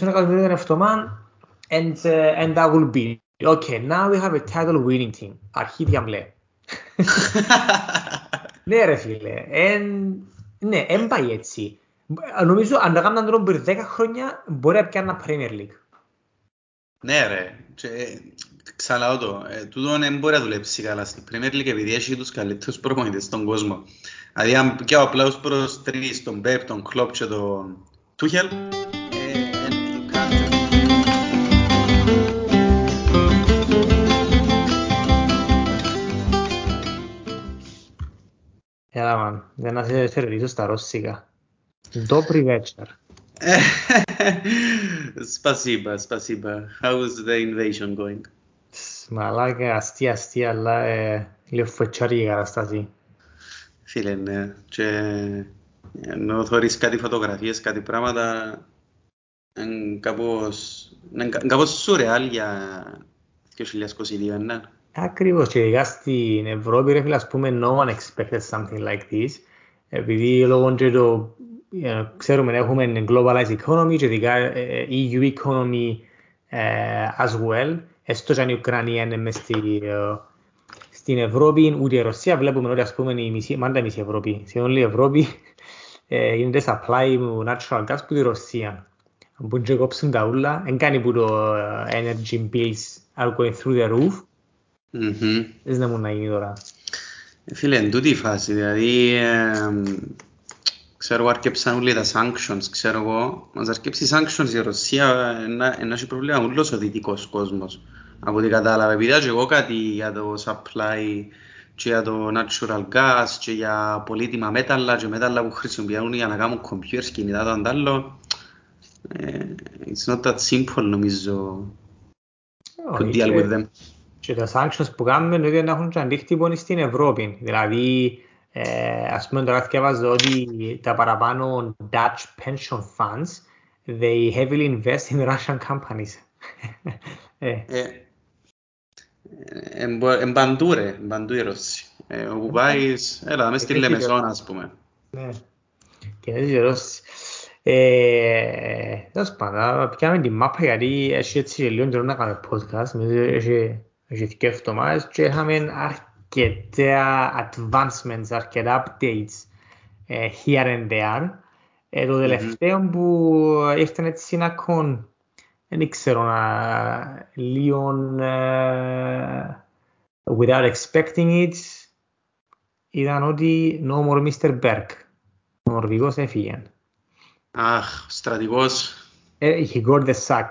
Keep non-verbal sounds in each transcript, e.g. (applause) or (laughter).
ένα εκατομμύριο ρευτομάν and, uh, and that will be. Okay, now we have a title winning team. Αρχίδια μπλε. (laughs) ναι ρε φίλε, εν, ναι, εν πάει έτσι. Νομίζω αν τα κάνουν τον πριν 10 χρόνια μπορεί να πιάνει ένα Premier League. Ναι ρε, και, ξαναλάω το, ε, τούτο δεν μπορεί να δουλέψει καλά στην Premier League επειδή έχει τους καλύτερους προπονητές στον κόσμο. Δηλαδή αν πιάω απλά προς τρεις, τον Pep, τον Klopp και τον Tuchel, Έλα, μαν, δεν να σε ρωτήσω στα ρώσικα. Добрый вечер. Спасибо, спасибо. How is the invasion going? Μαλάκα, αστεία, αστεία, αλλά ε, λίγο φωτσάρι η κατάσταση. Φίλε, ναι. Και ενώ θωρείς κάτι φωτογραφίες, κάτι πράγματα, είναι κάπως, είναι κάπως σουρεάλ για 2022, ναι. Ακριβώς και ειδικά στην Ευρώπη ρε φίλε ας πούμε no one expected something like this επειδή λόγω και το ξέρουμε έχουμε globalized economy και ειδικά EU economy as well έστω και αν η Ουκρανία είναι μες στη, στην Ευρώπη ούτε η Ρωσία βλέπουμε ότι ας πούμε η μισή, μάντα μισή Ευρώπη σε όλη η Ευρώπη γίνεται supply natural gas που τη Ρωσία. Αν πούν και κόψουν τα ούλα δεν κάνει που το energy bills are going through the roof δεν να μου να γίνει τώρα. Φίλε, εν τούτη η φάση, δηλαδή, ε, ξέρω αρκέψαν όλοι τα sanctions, ξέρω εγώ, μας αρκέψει sanctions η Ρωσία, να έχει πρόβλημα ούλος ο δυτικός κόσμος. Από ό,τι κατάλαβα, επειδή και εγώ κάτι για το supply και για το natural gas και για πολύτιμα μέταλλα και μέταλλα που χρησιμοποιούν για να κάνουν computers, κινητά, το αντάλλο, it's not that simple νομίζω to deal with them και τα sanctions που κάνουμε είναι να έχουν και αντίκτυπο στην Ευρώπη. Δηλαδή, ε, ας πούμε τώρα διαβάζω ότι τα παραπάνω Dutch pension funds they heavily invest in Russian companies. (laughs) ε. Εν παντού ρε, εν παντού η Ρώσοι. Όπου πάεις, έλα, μες στη Λεμεσόν ας πούμε. Ναι, και έτσι οι Ρώσοι. Τέλος πάντων, πιάμε την μάπα γιατί έχει έτσι λίγο καιρό να κάνουμε podcast, έχει έχει και εβδομάδες και είχαμε αρκετά advancements, αρκετά updates uh, here and there. Ε, το τελευταίο mm-hmm. που ήρθαν έτσι να κον, δεν ξέρω, να, λίγο uh, without expecting it, ήταν ότι no more Mr. Berg. Ο Νορβηγός έφυγε. Αχ, στρατηγός. Uh, he got the sack.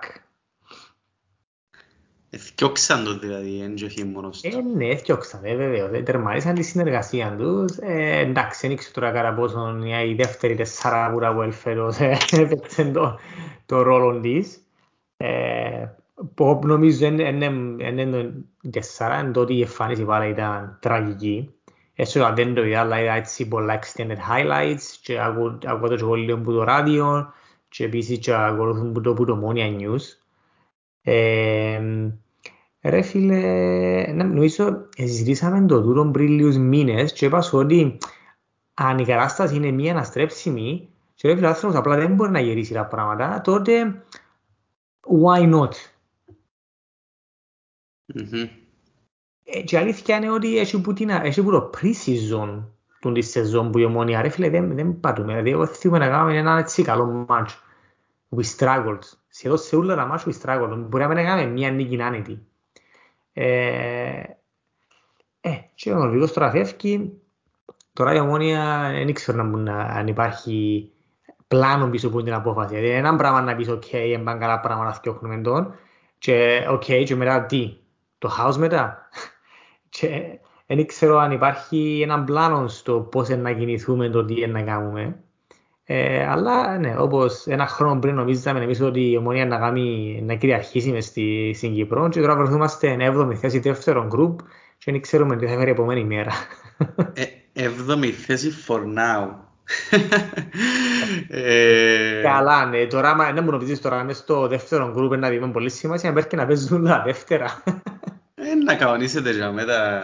Εθιώξαν το δηλαδή, δεν και μόνος τους. Ε, ναι, εθιώξαν, ε, βεβαίως. Τερμάτισαν τη συνεργασία τους. Ε, εντάξει, δεν ήξερα τώρα κατά πόσο η δεύτερη τεσσαράγουρα που έλφερος (laughs) έπαιξε το, το ρόλο της. Ε, που νομίζω είναι τεσσάρα, είναι το ότι η εμφάνιση πάλι ήταν τραγική. Έσω δεν το είδα, αλλά είδα έτσι πολλά extended highlights και ακούω το σχολείο που το ράδιο και επίσης και ακολουθούν που το, που το Monia News. Ε, Ρε φίλε, νομίζω συζητήσαμε το τούτο πριν λίγους μήνες και είπα σου ότι αν η κατάσταση είναι μία αναστρέψιμη και ρε φίλε άνθρωπος απλά δεν μπορεί να γυρίσει τα πράγματα, τότε why not; Mm-hmm. Ε, και αλήθεια είναι ότι έχει που, την, έχει που το pre-season του της σεζόν που η ομόνια ρε φίλε δεν, δεν πατούμε. Δηλαδή εγώ θέλω να κάνουμε ένα έτσι καλό match. We struggled. Σχεδόν σε όλα τα match we struggled. Μπορεί να κάνουμε μια νίκη άνετη. Ε, ε, και ο Νορβηγός τώρα φεύγει. Τώρα η Ομόνια δεν ήξερα αν υπάρχει πλάνο πίσω από την απόφαση. Δηλαδή ένα πράγμα να πεις ok, εμπάνε καλά πράγμα να φτιάχνουμε τον και ok, και μετά τι, το house μετά. (laughs) και δεν ήξερα αν υπάρχει ένα πλάνο στο πώς να κινηθούμε, το τι να κάνουμε. Ε, αλλά ναι, όπως ένα χρόνο πριν νομίζαμε εμείς ότι η Ομόνια να, κάνει, να κυριαρχήσει μες στη, στην Κύπρο και τώρα βρεθούμαστε 7η θέση δεύτερο γκρουπ και δεν ξέρουμε τι θα φέρει η επόμενη μέρα. Ε, 7η θέση for now. (laughs) ε... Καλά, ναι. Τώρα, δεν μου νομίζεις τώρα μες στο δεύτερο γκρουπ να δούμε πολύ σημασία να πρέπει να παίζουν τα δεύτερα. ε, να κανονίσετε για με τα,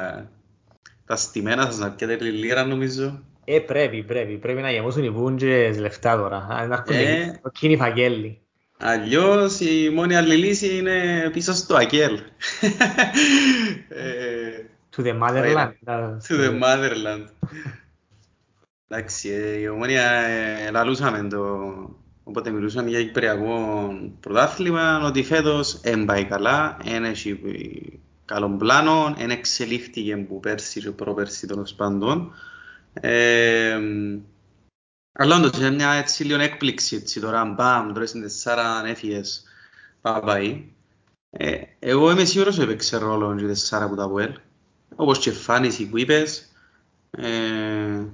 τα στημένα σας να πιέτε λίρα νομίζω. Ε, πρέπει, πρέπει. Πρέπει να γεμώσουν οι πούντζες λεφτά τώρα. Να έρχονται ε... κίνη φαγγέλοι. Αλλιώς η μόνη άλλη λύση είναι πίσω στο ΑΚΕΛ. Ε, to the motherland. To the motherland. Εντάξει, ε, η ομόνια ε, λαλούσαμε το, όποτε μιλούσαμε για Κυπριακό πρωτάθλημα, ότι φέτος δεν πάει καλά, δεν έχει καλό πλάνο, δεν εξελίχθηκε που πέρσι και προπέρσι των πάντων. Ε, αλλά όντως είναι μια έτσι λίγο έκπληξη έτσι τώρα, μπαμ, τώρα είναι τεσσάρα έφυγες, πάει. Ε, εγώ είμαι σίγουρος ότι έπαιξε ρόλο και τεσσάρα που τα Βουέλ, όπως και εμφάνιση που είπες. Ε,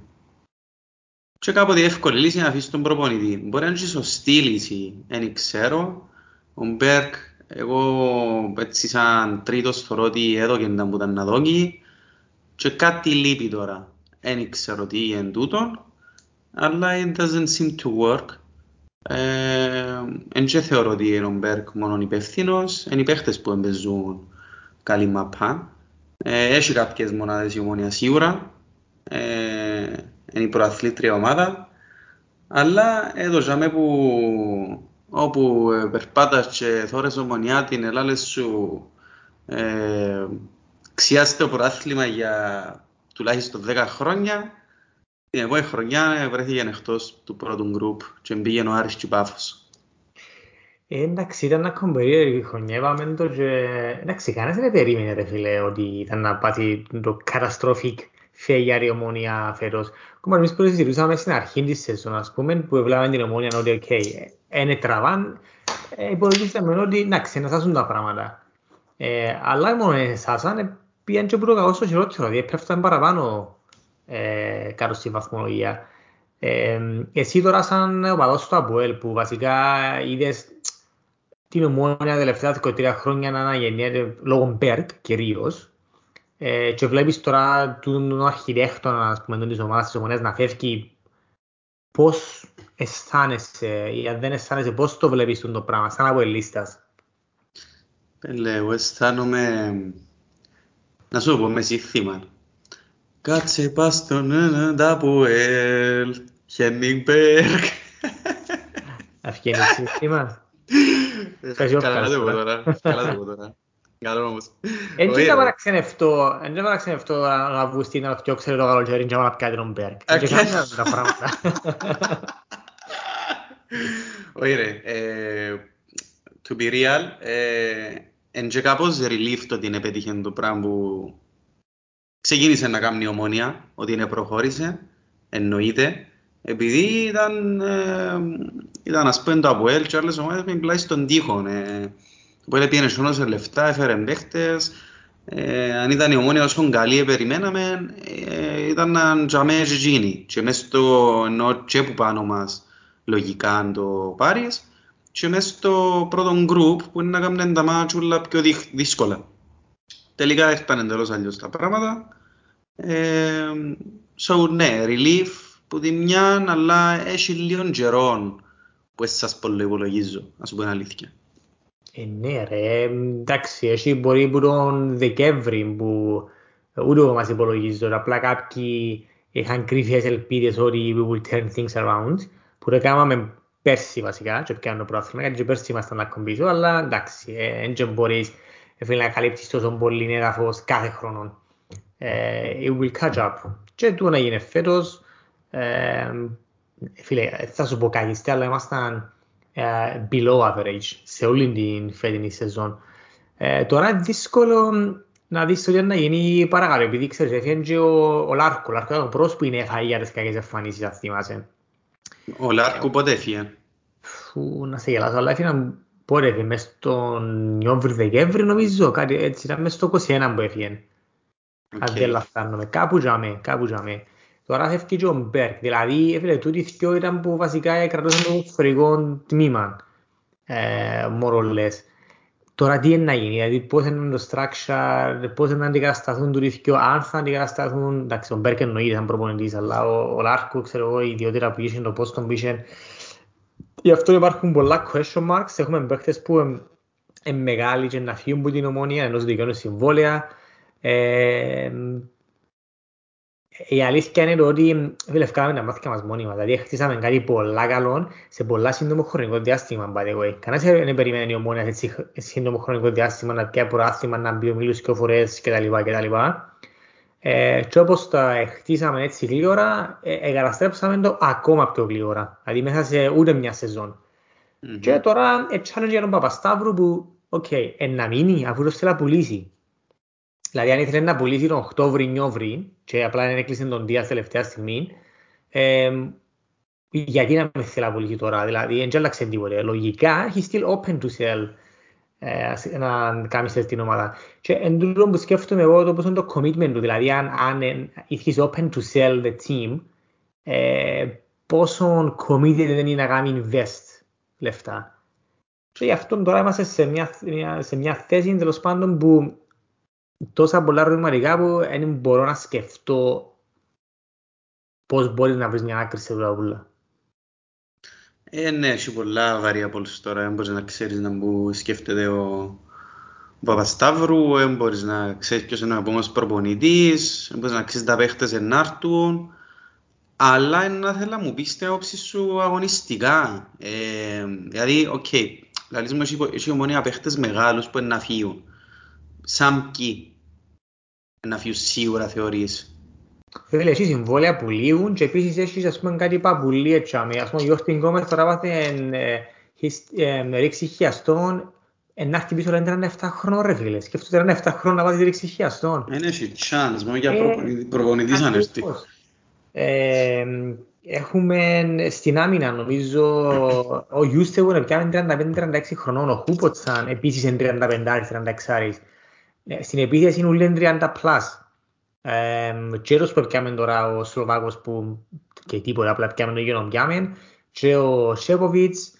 και κάποτε εύκολη λύση να αφήσει τον προπονητή. Μπορεί να είναι σωστή λύση, δεν ξέρω. Ο Μπέρκ, εγώ έτσι σαν τρίτος θεωρώ ότι έδωκε να που ήταν να δώσει. Και κάτι λείπει τώρα. Δεν ξέρω τι είναι τούτο αλλά it doesn't seem to work. Εν και θεωρώ ότι είναι ο Μπέρκ μόνο υπεύθυνος, είναι οι παίχτες που εμπεζούν καλή μαπά. Έχει κάποιες μονάδες η ομόνια σίγουρα, είναι η προαθλήτρια ομάδα, αλλά εδώ ζάμε που όπου περπάτας και θόρες ομονιά την ελάλες σου ε, ξιάστε το προάθλημα για τουλάχιστον 10 χρόνια την επόμενη χρονιά βρέθηκε εκτός του πρώτου γκρουπ και μπήκε ο Άρης και Πάφος. Ε, εντάξει, ήταν ακόμα περίεργη χρονιά, είπαμε το και... Εντάξει, κανένας δεν περίμενε ρε φίλε ότι ήταν να πάθει το catastrophic failure η Ομόνοια φέτος. Ακόμα εμείς που συζητούσαμε στην αρχή της σεζόν, ας πούμε, που έβλεπαμε την Ομόνοια ότι οκ, είναι τραβάν, ε, υπολογίσαμε ότι εντάξει, να σάσουν τα πράγματα. Ε, αλλά μόνο εσάσαν, πήγαν και που το κακό στο χειρότερο, δηλαδή έππεφταν παραπάνω ε, κάτω στη βαθμολογία. Ε, εσύ τώρα σαν οπαδός του Αποέλ που βασικά είδες την ομόνια τα τελευταία 23 χρόνια να αναγεννιέται λόγω Μπέρκ κυρίως ε, και βλέπεις τώρα τον αρχιτέκτονα ας πούμε, της ομάδας της ομονίας να φεύγει πώς αισθάνεσαι ή αν δεν αισθάνεσαι πώς το βλέπεις το πράγμα σαν Αποελίστας. Πέλε, εγώ αισθάνομαι να σου πω με σύνθημα Κάτσε πας στον Ντάποελ, Χένιγκμπεργκ. Αυκένει σύστημα. Καλά το πω τώρα. Καλά το πω τώρα. Καλό όμως. Εν και να παραξενευτώ, εν και να παραξενευτώ να Αυγουστή να το ξέρει το καλοκαίρι και να πιάτε τον Μπέρκ. Εν και να τα πράγματα. Όχι ρε, to be real, εν και κάπως relief το ότι είναι πέτυχε το πράγμα που ξεκίνησε να κάνει ομόνια, ότι είναι προχώρησε, εννοείται, επειδή ήταν, ε, ήταν ας πούμε το Αποέλ και άλλες ομάδες με πλάι στον τοίχο. Ε. Οπότε πήγαινε σε λεφτά, έφερε παίχτες, ε, αν ήταν η ομόνια όσο καλή περιμέναμε, ε, ήταν να τζαμέ γίνει. Και μέσα στο ενώ και που πάνω μας λογικά αν το πάρεις, και μέσα στο πρώτο γκρουπ που είναι να κάνουν τα μάτσουλα πιο δύσκολα. Τελικά έφτανε εντελώς αλλιώς τα πράγματα. Ε, so, ναι, relief που τη μια, αλλά έχει λίγο καιρό που σας πολύ υπολογίζω, να σου πω την αλήθεια. Ε, ναι ρε, εντάξει, έχει μπορεί που τον Δεκέμβρη που ούτε εγώ μας υπολογίζω, απλά κάποιοι είχαν κρύφιες ελπίδες ότι we will turn things around, που το κάναμε πέρσι βασικά και πιάνω το πρόθυμα, γιατί και πέρσι ήμασταν να κομπίσω, αλλά εντάξει, δεν μπορείς να καλύψεις τόσο πολύ έδαφος κάθε χρόνο ε, it will catch up. Και του να γίνει φέτος, ε, φίλε, θα σου πω κάτι, αλλά ήμασταν ε, below average σε όλη την φετινή σεζόν. Ε, τώρα είναι δύσκολο να δεις ότι να γίνει παρακάτω, επειδή ξέρεις, έφυγε και ο, ο Λάρκο, ο Λάρκο ήταν ο πρώτος που είναι έφαγε για τις κακές εμφανίσεις, αν θυμάσαι. Ο Λάρκο πότε έφυγε; Φου, να σε γελάσω, αλλά έφυγε πότε έφυγε, μες στον Ιόβρη-Δεκέμβρη νομίζω, κάτι έτσι, ήταν μες στο 21 που έφυγε. Okay. Αν δεν λαθάνομαι. Κάπου τζάμε, κάπου τζάμε. Τώρα θα και ο Μπέρκ. Δηλαδή, έφερε τούτοι δυο ήταν που βασικά κρατούσαν το φορικό τμήμα. Ε, μορολές. Τώρα τι είναι να γίνει, δηλαδή πώς είναι το structure, πώς είναι να αντικατασταθούν του δυο, αν θα αντικατασταθούν, εντάξει, ο Μπέρκ εννοείται σαν προπονητής, αλλά ο, ο Λάρκο, ξέρω εγώ, η ιδιότητα που είχε, το πώς τον πήγε. Γι' αυτό υπάρχουν πολλά question marks, έχουμε παίχτες που είναι μεγάλοι και να φύγουν από την ομόνια, ενώ δικαιώνουν συμβόλαια, ε, η αλήθεια είναι ότι φιλευκάμε τα μάθηκα μας μόνοι μας. Δηλαδή χτίσαμε κάτι πολλά καλό σε πολλά σύντομο χρονικό διάστημα. By the way. Κανένας δεν περιμένει η ομόνια σε σύντομο χρονικό διάστημα να πιάει προάθλημα, να μπει ο μίλους και φορές κτλ. κτλ. Ε, και όπως τα χτίσαμε έτσι γλύωρα, ε, εγκαταστρέψαμε το ακόμα πιο γλύωρα. Δηλαδή μέσα σε ούτε μια σεζόν. Mm-hmm. Και τώρα ε, challenge για τον Παπασταύρου που, OK, okay, ε, να μείνει αφού το θέλει να πουλήσει. Δηλαδή αν ήθελε να πουλήσει τον Οκτώβρη-Νιόβρη και απλά έκλεισε τον Δίας τελευταία στιγμή, ε, γιατί να με θέλει να πουλήσει τώρα, δηλαδή δεν άλλαξε τίποτε. Λογικά, he's still open to sell ε, να κάνει σε την ομάδα. Και εν τούτο που σκέφτομαι εγώ το πώς είναι το commitment του, δηλαδή αν, αν if he's open to sell the team, ε, πόσο committed δεν είναι να κάνει invest λεφτά. Και γι' αυτό τώρα είμαστε σε μια, σε μια θέση τέλος πάντων που τόσα πολλά ερωτηματικά που δεν μπορώ να σκεφτώ πώς μπορείς να βρεις μια άκρη σε όλα. Ε, ναι, έχει πολλά βαριά πόλους τώρα. Δεν μπορείς να ξέρεις να μπου σκέφτεται ο Παπασταύρου, δεν μπορείς να ξέρεις ποιος είναι ο επόμενος προπονητής, δεν μπορείς να ξέρεις τα παίχτες ενάρτουν. Αλλά είναι να θέλω να μου πεις την άποψη σου αγωνιστικά. Ε, δηλαδή, οκ, okay, δηλαδή μου έχει ομονία παίχτες μεγάλους που είναι να φύγουν. Σαν ποιοι να φύγουν σίγουρα θεωρείς. Φίλε, έχει συμβόλαια που λύγουν και επίσης έχεις ας πούμε κάτι παπουλί έτσι Ας πούμε, ο Γιώργος Γκόμες τώρα βάθε ρίξει χιαστών να έρθει πίσω λένε 37 χρόνο ρε φίλε. Σκέφτομαι 37 χρόνο να βάζεις ρίξει χιαστών. Δεν έχει chance, μόνο για προπονητής αν έρθει. Έχουμε στην άμυνα νομίζω ο Γιούστεβον έπιανε 35-36 χρονών, ο Χούποτσαν επίσης είναι 35-36. Στην επίθεση είναι ούλοι 30 plus. Και τους που έπιαμε τώρα ο Σλοβάκος που και τίποτα απλά έπιαμε το γένο πιάμε και ο Σέποβιτς,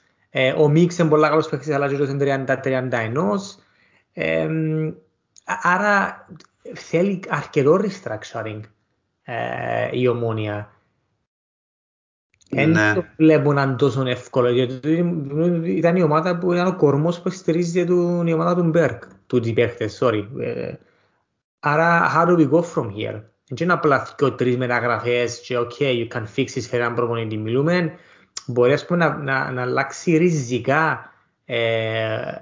ο Μίξ είναι πολλά καλός παίκτης αλλά και τους είναι 30-31. Άρα θέλει αρκετό restructuring η ομόνια. Δεν ναι. το βλέπω να είναι τόσο εύκολο, γιατί ήταν η ομάδα που ήταν ο κορμός που στηρίζει η ομάδα του Μπέρκ, του παίχτες, sorry. Άρα, how do we go from here? Δεν είναι απλά και τρεις μεταγραφές και ok, you can fix this έναν προπονητή. Μιλούμε, μπορεί ας πούμε, να, να, να αλλάξει ριζικά ε,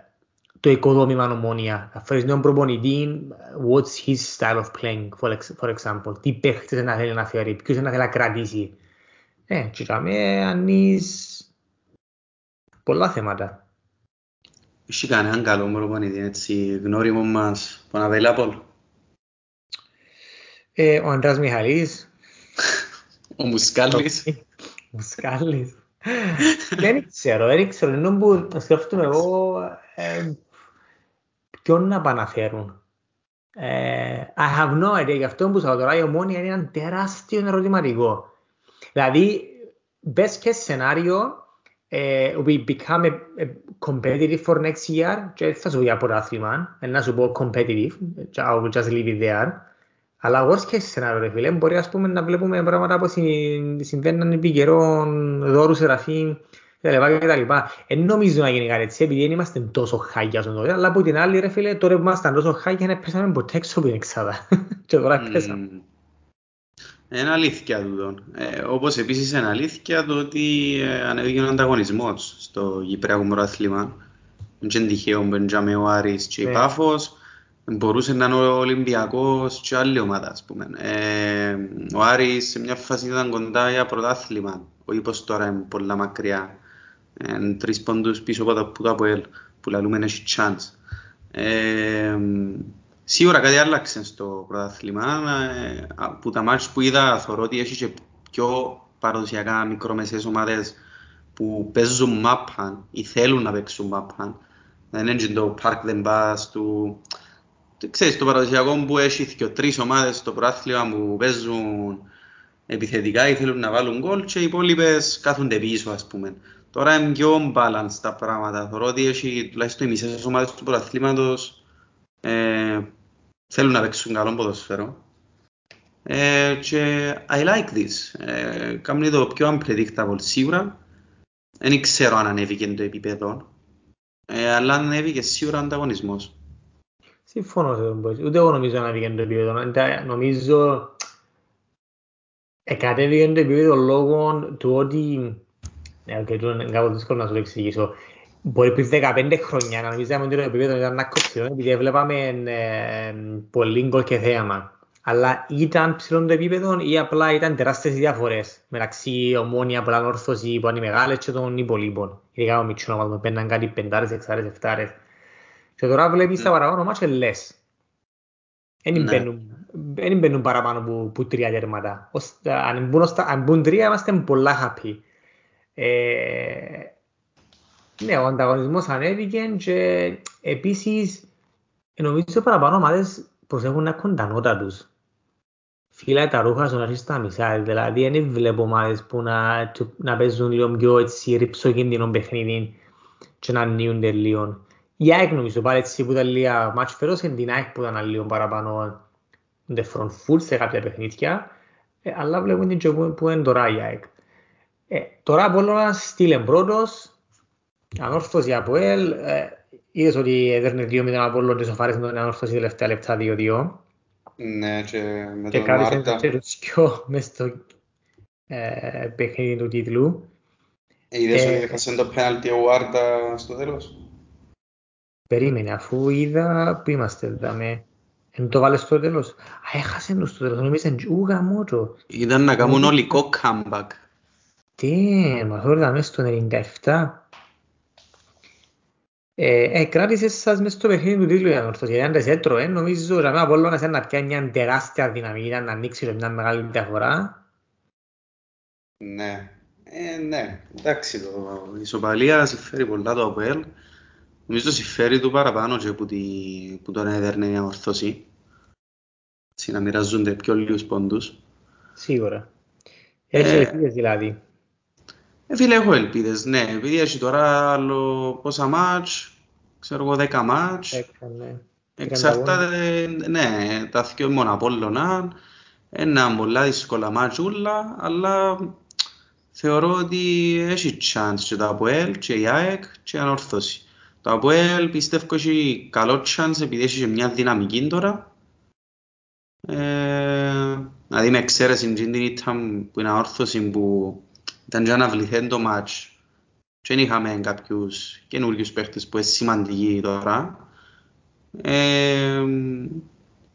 το οικοδόμημα νομόνια. Να φέρεις νέον προπονητή, what's his style of playing, for, for example. Τι παίχτες να θέλει να φέρει, ποιος να θέλει να κρατήσει. Ε, και είχαμε ανείς πολλά θέματα. Έχει κανέναν καλό προπονητή, έτσι, γνώριμο μας, που available. Ε, ο Αντράς Μιχαλής. Ο Μουσκάλης. Μουσκάλης. δεν ξέρω, δεν ξέρω. Ενώ που σκέφτομαι εγώ ε, ποιον να παναφέρουν. Ε, I have no idea. Γι' αυτό που σας τώρα η ομόνια είναι ένα τεράστιο ερωτηματικό. Δηλαδή, best case scenario, uh, we become a, a competitive for next year και θα σου πω για πρωτάθλημα, να σου πω competitive, I will just leave it there. Αλλά worst case scenario, ρε φίλε, μπορεί ας πούμε, να βλέπουμε πράγματα που συμβαίνουν επί καιρών, δώρους, σεραφείμ, κτλ. Δεν νομίζω να γίνει κάτι έτσι, επειδή δεν είμαστε τόσο χάγια στον τότε, αλλά από την άλλη, ρε φίλε, τώρα που ήμασταν τόσο χάγια, δεν πέσαμε ποτέ έξω από την εξάδα. (laughs) και τώρα πέσαμε. Είναι αλήθεια τούτο. Ε, όπως επίσης είναι αλήθεια το ότι ε, ανέβηκε ο ανταγωνισμός στο Κυπριακό Πρωτάθλημα. Δεν είναι τυχαίο που είναι ο Άρης και η ναι. Πάφος. Μπορούσε να είναι ο Ολυμπιακός και άλλη ομάδα, ας πούμε. Ε, ο Άρης σε μια φάση ήταν κοντά για πρωτάθλημα. Όχι πως τώρα είναι πολλά μακριά. Ε, τρεις πόντους πίσω από το ΑΠΟΕΛ που λαλούμε έχει chance. Ε, Σίγουρα κάτι άλλαξε στο πρωτάθλημα. Ε, από τα μάτια που είδα, θεωρώ ότι έχει και πιο παραδοσιακά μικρομεσαίες ομάδες που παίζουν μάπαν ή θέλουν να παίξουν μάπαν. Δεν είναι το park δεν πας του... Ξέρεις, το παραδοσιακό που έχει και τρεις ομάδες στο πρωτάθλημα που παίζουν επιθετικά ή θέλουν να βάλουν γκολ και οι υπόλοιπες κάθονται πίσω, ας πούμε. Τώρα είναι πιο balance τα πράγματα. Θεωρώ ότι έχει τουλάχιστον οι μισές ομάδες του πρωταθλήματος ε, θέλουν να παίξουν καλό ποδοσφαίρο. Ε, και I like this. Ε, Κάμουν το πιο unpredictable σίγουρα. Δεν ξέρω αν ανέβηκε το επίπεδο. Ε, αλλά ανέβηκε σίγουρα ο ανταγωνισμός. Συμφωνώ σε τον Ούτε εγώ νομίζω να ανέβηκε το επίπεδο. Νομίζω Εκατέβηκε το επίπεδο λόγω του ότι... Ναι, okay, είναι κάπως δύσκολο να σου το εξηγήσω. Μπορεί πριν 15 χρόνια να νομίζαμε ότι το επίπεδο ήταν να κόψει, επειδή βλέπαμε ε, πολύ γκολ και θέαμα. Αλλά ήταν ψηλό το επίπεδο ή απλά ήταν τεράστιες διαφορές μεταξύ ομόνια, πολλά όρθωση που είναι μεγάλες και των υπολείπων. Ειδικά ο Μιτσούνα που παίρναν κάτι πεντάρες, εξάρες, εφτάρες. Και τώρα βλέπεις τα παραπάνω μάτια λες. Δεν μπαίνουν παραπάνω που, που τρία τέρματα. Αν μπουν, αν μπουν τρία είμαστε πολλά happy. Ε, ναι, ο ανταγωνισμός ανέβηκε και επίσης νομίζω παραπάνω ομάδες προσέχουν να έχουν τα νότα τους. Φίλα τα ρούχα σου να αρχίσει στα μισά, δηλαδή δεν βλέπω ομάδες που να, να παίζουν λίγο πιο έτσι ρυψοκίνδυνο παιχνίδι και να νιούνται λίγο. Η ΑΕΚ νομίζω πάλι έτσι που ήταν λίγα μάτς φέρος είναι την ΑΕΚ που ήταν λίγο παραπάνω the front full σε κάποια παιχνίδια, ε, αλλά βλέπουν την που είναι τώρα η ΑΕΚ. Ε, τώρα από όλο μας στείλε πρώτος, ανόρθωση από ελ, ε, είδες ότι έδερνε δύο με τον Απόλλων και σοφάρισε τον ανόρθωση τελευταία λεπτά 2-2. Ναι, και με και τον Μάρτα. Και κάτι σε μες στο ε, παιχνίδι του τίτλου. Ε, είδες Ε, ότι έχασε το πέναλτι ο Άρτα στο τέλος; Περίμενε, αφού είδα που είμαστε, δάμε. Εν το βάλες στο τέλος; Α, έχασε το στο τέλος, νομίζαν ούγα μότο. Ήταν να κάνουν ολικό comeback. Τι, μα τώρα δάμε στο 97. Ε, ε, κράτησες σας μες στο παιχνίδι του τίτλου η ανόρθωση. Γιατί αν δεν σε έτρωε, νομίζω ότι ο Απόλλωνας είναι να πιάνει μια τεράστια δυναμική να ανοίξει μια μεγάλη διαφορά. Ναι. Ε, ναι. Εντάξει, το, η ισοπαλία συμφέρει πολλά το ΑΠΟΕΛ. Νομίζω συμφέρει του παραπάνω και που, τη, που τον έδερνε η ορθώση. Έτσι να μοιραζούνται πιο λίγους πόντους. Σίγουρα. Έχει Ε, ελπίδες δηλαδή. Ε, φίλε, έχω ελπίδες, ναι. Επειδή έχει τώρα άλλο πόσα μάτς, ξέρω εγώ δέκα μάτς. Έκανε. Εξαρτάται, ναι, τα δυο μόνο Απόλλωνα. Ένα πολλά δύσκολα μάτσουλα, αλλά θεωρώ ότι έχει chance και το ΑΠΟΕΛ και η ΑΕΚ και η Ανόρθωση. Το ΑΠΟΕΛ πιστεύω έχει καλό chance επειδή έχει και μια δυναμική τώρα. Ε, δηλαδή με εξαίρεση την ήττα που είναι Ανόρθωση που ήταν και αναβληθέν το μάτς και δεν είχαμε κάποιους καινούριους παίχτες που είναι σημαντικοί τώρα. Ε,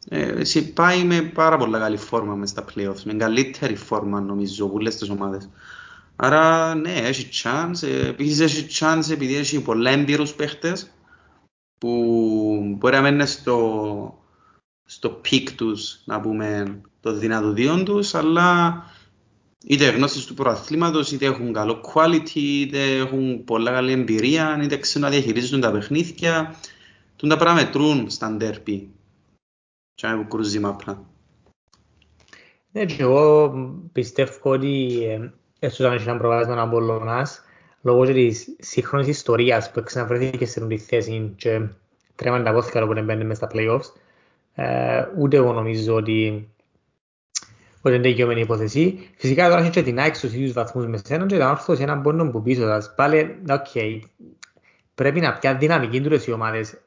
ε, εσύ πάει με πάρα πολλά καλή φόρμα μες στα playoffs, με καλύτερη φόρμα νομίζω από όλες τις ομάδες. Άρα ναι, έχει chance, ε, επίσης έχει chance επειδή έχει πολλά έμπειρους παίχτες που μπορεί να μένουν στο, στο peak τους, να πούμε, των δυνατοτήτων τους, αλλά είτε γνώσεις του πρωταθλήματος, είτε έχουν καλό quality, είτε έχουν πολλά καλή εμπειρία, είτε ξέρουν να διαχειρίζουν τα παιχνίδια. Τούν τα πράγματα μετρούν στα ντέρπι. Και να κρούζει μαπλά. Ναι, και εγώ πιστεύω ότι ε, έστω αν έχει ένα προβάδισμα να Απολλωνάς, λόγω και της σύγχρονης ιστορίας που ξαναβρέθηκε σε αυτή τη θέση και τρέμαν τα πόθηκα που μπαίνουν μες στα play-offs, ε, ούτε εγώ νομίζω ότι ότι είναι δικαιωμένη υπόθεση. Φυσικά τώρα έχει και την ΑΕΚ στους ίδιους βαθμούς με σένα και τα όρθωση έναν πόνο που πίσω σας. Πάλι, οκ, πρέπει να πιάνουν δυναμική τους οι ομάδες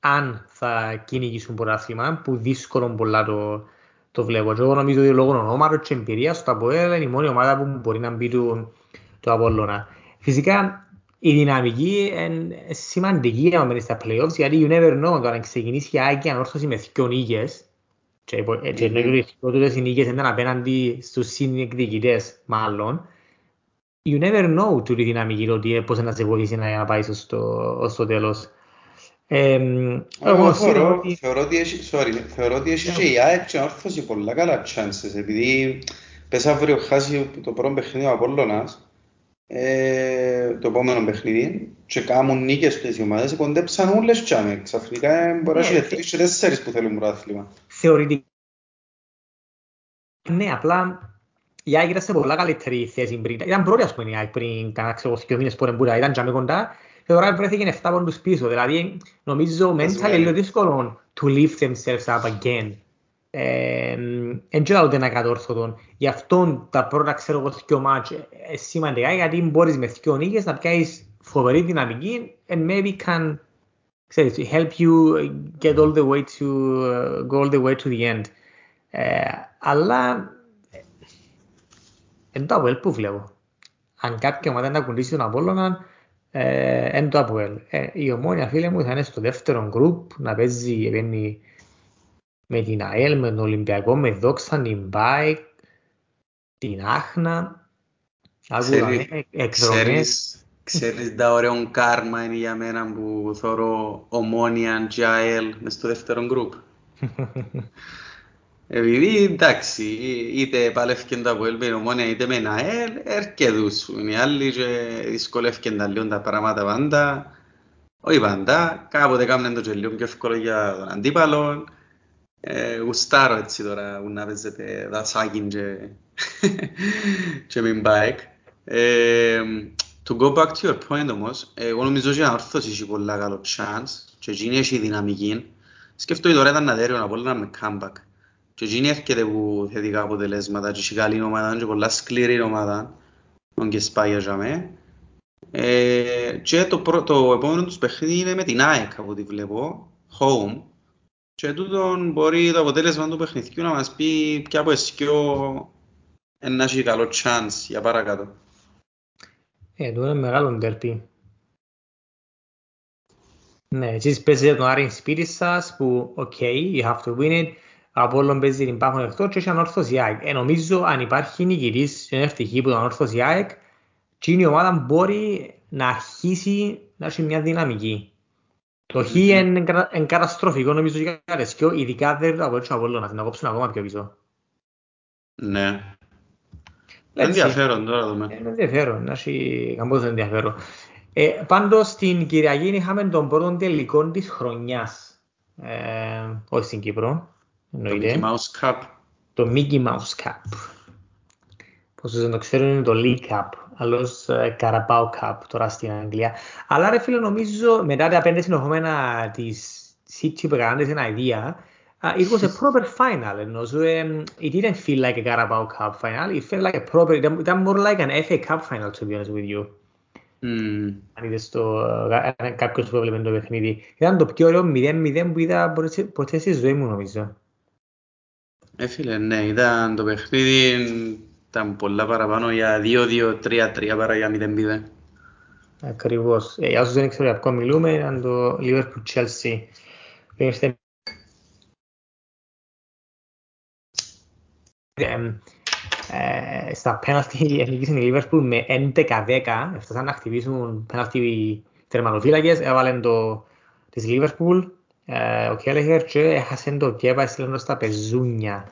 αν θα κυνηγήσουν πρωτάθλημα, που δύσκολο πολλά το, το βλέπω. Και εγώ νομίζω ότι λόγω ονόματος και εμπειρίας στο ΑΠΟΕΛ είναι η μόνη ομάδα που μπορεί να μπει του, το Απόλλωνα. Φυσικά η δυναμική είναι σημαντική για να μένει στα playoffs, γιατί you never know, όταν ξεκινήσει η ΑΕΚ ανόρθωση με δυο νίκες, και υπο- και εννοεί ότι οι δυο τούτες οι νίκες ήταν απέναντι στους συνεκδικητές μάλλον, you never know του τη δυναμική ότι πώς να σε βοηθήσει να να πάει στο, στο τέλος. Ε, Εγώ εγώ σίγουρα θεωρώ, ότι- θεωρώ ότι έχει, sorry, θεωρώ ότι έχει και η ΑΕΚ και η Όρθωση πολλά καλά chances, επειδή πες αύριο χάσει το πρώτο παιχνίδι ο Απόλλωνας, ε, το επόμενο παιχνίδι, και κάνουν νίκες στις ομάδες, κοντέψαν όλες τσάμε. Ξαφνικά ε, μπορεί να Ναι, έχεις τρεις και τέσσερις που θέλουν πρωτάθλημα. Θεωρητικά. Ναι, απλά η ΑΕΚ ήταν σε πολλά καλύτερη θέση πριν. Ήταν πρώτη ας πούμε η ΑΕΚ πριν κάνα ξέρω δύο μήνες που έμπουρα, ήταν τζάμε κοντά και τώρα βρέθηκε 7 πόντους πίσω. Δηλαδή νομίζω mentally είναι λίγο δύσκολο to lift themselves up again. Εν και ούτε ένα κατόρθωτο. Γι' αυτό τα πρώτα ξέρω εγώ δύο μάτς ε, ε, σημαντικά γιατί μπορείς με δύο νίκες να πιάσεις φοβερή δυναμική and maybe can ξέρεις, help you get all the way to uh, go all the way to the end. Ε, αλλά ε, Εν το Αποέλ που βλέπω; Αν κάποια ομάδα να κουντήσει τον Απόλλωνα, ε, εν το Αποέλ. Ε, η ομόνια φίλε μου θα είναι στο δεύτερο γκρουπ, να παίζει επένει, με την ΑΕΛ, με τον Ολυμπιακό, με δόξα, την Μπάικ, την Άχνα. Ξέρει- Άκουγα, εκδρομές. Ξέρεις, ξέρεις τα ωραίο κάρμα είναι για μένα που θωρώ ομόνια και ΑΕΛ μες στο δεύτερο γκρουπ. (laughs) Επειδή εντάξει, είτε παλεύκεν τα Αποέλ με την ομόνια είτε με την ΑΕΛ, έρκεδους σου. Είναι οι άλλοι και δυσκολεύκεν τα λίγο τα πράγματα πάντα. Όχι πάντα, κάποτε κάμνεν το και λίγο πιο εύκολο για τον αντίπαλο. Ε, γουστάρω έτσι τώρα που να παίζετε δασάκιν και, και μην bike. Ε, to go back to your point όμως, εγώ νομίζω ότι η ανόρθωση έχει πολλά καλό chance και εκείνη έχει δυναμική. Σκέφτομαι τώρα ήταν να δέρει ο Απόλλωνα με comeback. Και εκείνη έρχεται που θετικά αποτελέσματα και έχει καλή ομάδα και πολλά σκληρή ομάδα. Τον και σπάει για μέ. Ε, και το, πρω- το επόμενο τους παιχνίδι είναι με την ΑΕΚ από ό,τι βλέπω, home. Και τούτον μπορεί το αποτέλεσμα του παιχνιδιού να μας πει ποια από εσκιό να έχει καλό chance για παρακάτω. Ε, το είναι μεγάλο ντέρπι. Ναι, εσείς παίζετε τον Άρη σπίτι σας που, ok, you have to win it. Από όλων παίζει την Πάχων εκτός και έχει ανόρθωση η ΑΕΚ. Ε, νομίζω αν υπάρχει νικητής και είναι ευτυχή που τον ανόρθωση η ΑΕΚ, και η ομάδα μπορεί να αρχίσει να έχει μια δυναμική. Το χ Μμμ. είναι κατα- είναι καταστροφικό νομίζω για κατεσκιο, ειδικά δεν το από Απόλλωνα, να κόψουν ακόμα πιο πίσω. Ναι. Έτσι. Ενδιαφέρον τώρα δούμε. Είναι ενδιαφέρον, να έχει καμπός ενδιαφέρον. Ε, πάντως την Κυριακή είχαμε τον πρώτο τελικό της χρονιάς. Ε, όχι στην Κύπρο, Το εννοείται. Mickey Mouse Cup. Το Mickey Mouse Cup. Πώς δεν το ξέρουν είναι το League Cup, αλλιώς ε, Carabao Cup τώρα στην Αγγλία. Αλλά ρε φίλε νομίζω μετά τα πέντε συνεχόμενα της City που έκαναν την idea, uh, it was a proper final. ενώ, so, um, it didn't feel like a Carabao Cup final, it felt like a proper, ήταν ήταν more like an FA Cup final to be honest with you. Μμμ. Αν είδες το, ε, κάποιος που έβλεπε το παιχνίδι. Ήταν το πιο ωραίο 0-0 που είδα ποτέ- ποτέ στη ζωή μου νομίζω. Ε, φίλε, ναι, ήταν το παιχνίδι ήταν πολλά παραπάνω για 2-2-3-3 παρά για 0-0. Ακριβώς. Ε, για όσους δεν ξέρουν για ποιο μιλούμε, ήταν το Liverpool-Chelsea. Ήρθε ε, ε, στα πέναλτι νίκησαν η Liverpool με 11-10. Έφτασαν να χτυπήσουν πέναλτι τερματοφύλακες. Έβαλαν το της Liverpool ε, ο Κέλεχερ και έχασε το Κέπα έστειλαν στα πεζούνια.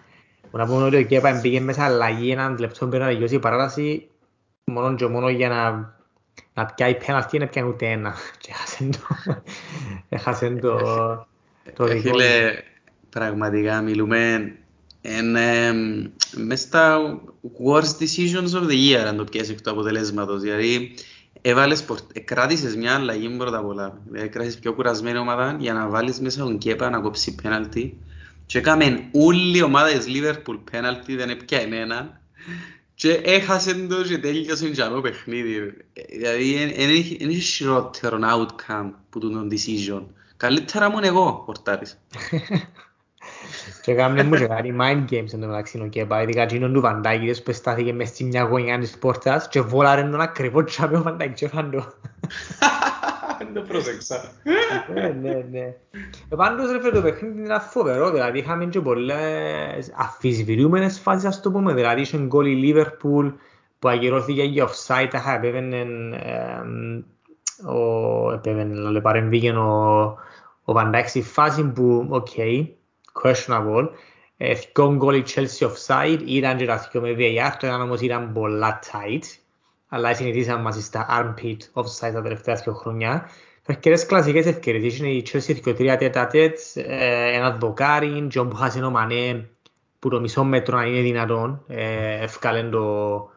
Που να πούμε ότι ο Κέπα μπήκε μέσα αλλαγή έναν λεπτό πριν να τελειώσει η παράταση μόνο και μόνο για να, να πιάει πέναλτι να πιάνει ούτε ένα. (laughs) Και έχασε το, έχασε το, το Ε, δικό Φίλε, πραγματικά μιλούμε εν, εμ, μες στα worst decisions of the year αν το πιέσεις εκ του αποτελέσματος. Δηλαδή, έβαλες, πορ- ε, κράτησες μια αλλαγή πρώτα απ' όλα. Δηλαδή, κράτησες πιο κουρασμένη ομάδα για να βάλεις μέσα τον Κέπα να κόψει πέναλτι. Και έκαμε όλη η ομάδα της Liverpool πέναλτι, δεν έπιανε έναν. Και έχασε το και τέλειωσε και το παιχνίδι. Ε, Δηλαδή, δεν έχει χειρότερο outcome που το decision. Καλύτερα μου εγώ, πορτάρις. (laughs) Και έκαμε μου και κάτι mind games εν τω μεταξύ ο Κέπα, ειδικά εκείνον του Βαντάκη που στάθηκε μες στην μια γωνιά της πόρτας και βόλαρε τον ακριβό τσάπι ο Βαντάκη και έφαν το. Δεν το πρόσεξα. Ναι, ναι, ναι. Ε, Πάντως ρε φίλε το παιχνίδι ήταν φοβερό, δηλαδή είχαμε και πολλές αφισβητούμενες φάσεις ας το πούμε, δηλαδή είχε γκολ η Liverpool που ακυρώθηκε για offside, αχα επέβαινε εμ, ο, επέβαινε, λαλέ, παρεμβήκε ο, ο Van Dijk στη φάση που, OK, questionable, ε, δυο γκολ η Chelsea offside, ήταν και τα δυο με VAR, το ένα όμως ήταν πολλά tight, αλλά συνηθίσαμε μαζί στα armpit offside τα τελευταία δύο χρόνια. Ευκαιρίες κλασικές ευκαιρίες, είναι η Chelsea και τρία τετ α τετ, ε, ένα δοκάρι, και όπου χάσει ο Μανέ που το μισό μέτρο αν είναι δυνατόν, ε, ευκάλεν το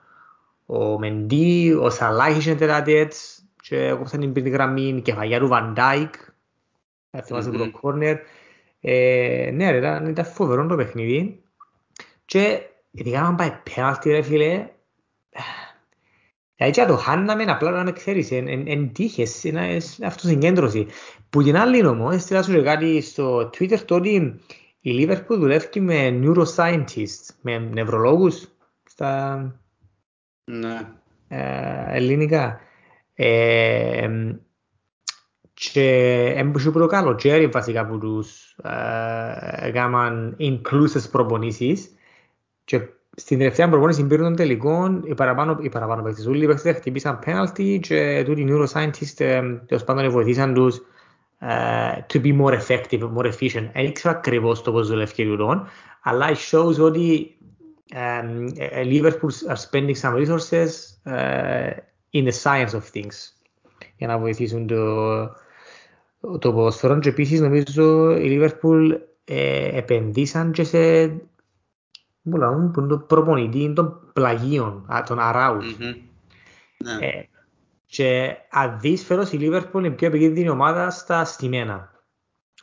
ο Μεντί, ο Σαλάχ είχε τέτα τέτ, και έκοψαν την πίτη γραμμή, η κεφαλιά του Van Dijk, ε, θυμάσαι που το Μμμ. Corner. Ε, ναι ρε, ήταν, ήταν φοβερό το παιχνίδι. Και ειδικά αν πάει πέναλτι ρε φίλε, Δηλαδή και να το χάναμε απλά να με ξέρεις, εν, εν, εν τύχες, είναι είναι αυτοσυγκέντρωση. Που την άλλη όμως, έστειλα σου και κάτι στο Twitter το ότι η Liverpool δουλεύει με neuroscientists, με νευρολόγους στα, Ναι. ε, ελληνικά. Ε, και έμπουσε που το καλοκαίρι βασικά που τους ε, έκαναν inclusive προπονήσεις και στην τελευταία προπόνηση πήραν των τελικών οι παραπάνω, οι παραπάνω παίκτες. Όλοι οι παίκτες χτυπήσαν penalty και τούτοι neuroscientists ε, τέλος πάντων βοηθήσαν τους uh, to be more effective, more efficient. Δεν ήξερα ακριβώς το πώς δουλεύει τούτον, αλλά it shows ότι um, Liverpool are spending some resources uh, in the science of things για να βοηθήσουν το, το ποδοσφαιρό και επίσης νομίζω η Liverpool ε, επενδύσαν και σε που λαούν, που είναι το προπονητή των πλαγίων, των αράους. Μμμ. Ναι. Ε, και αντίστοιχος η Liverpool είναι η πιο επικίνδυνη ομάδα στα στημένα.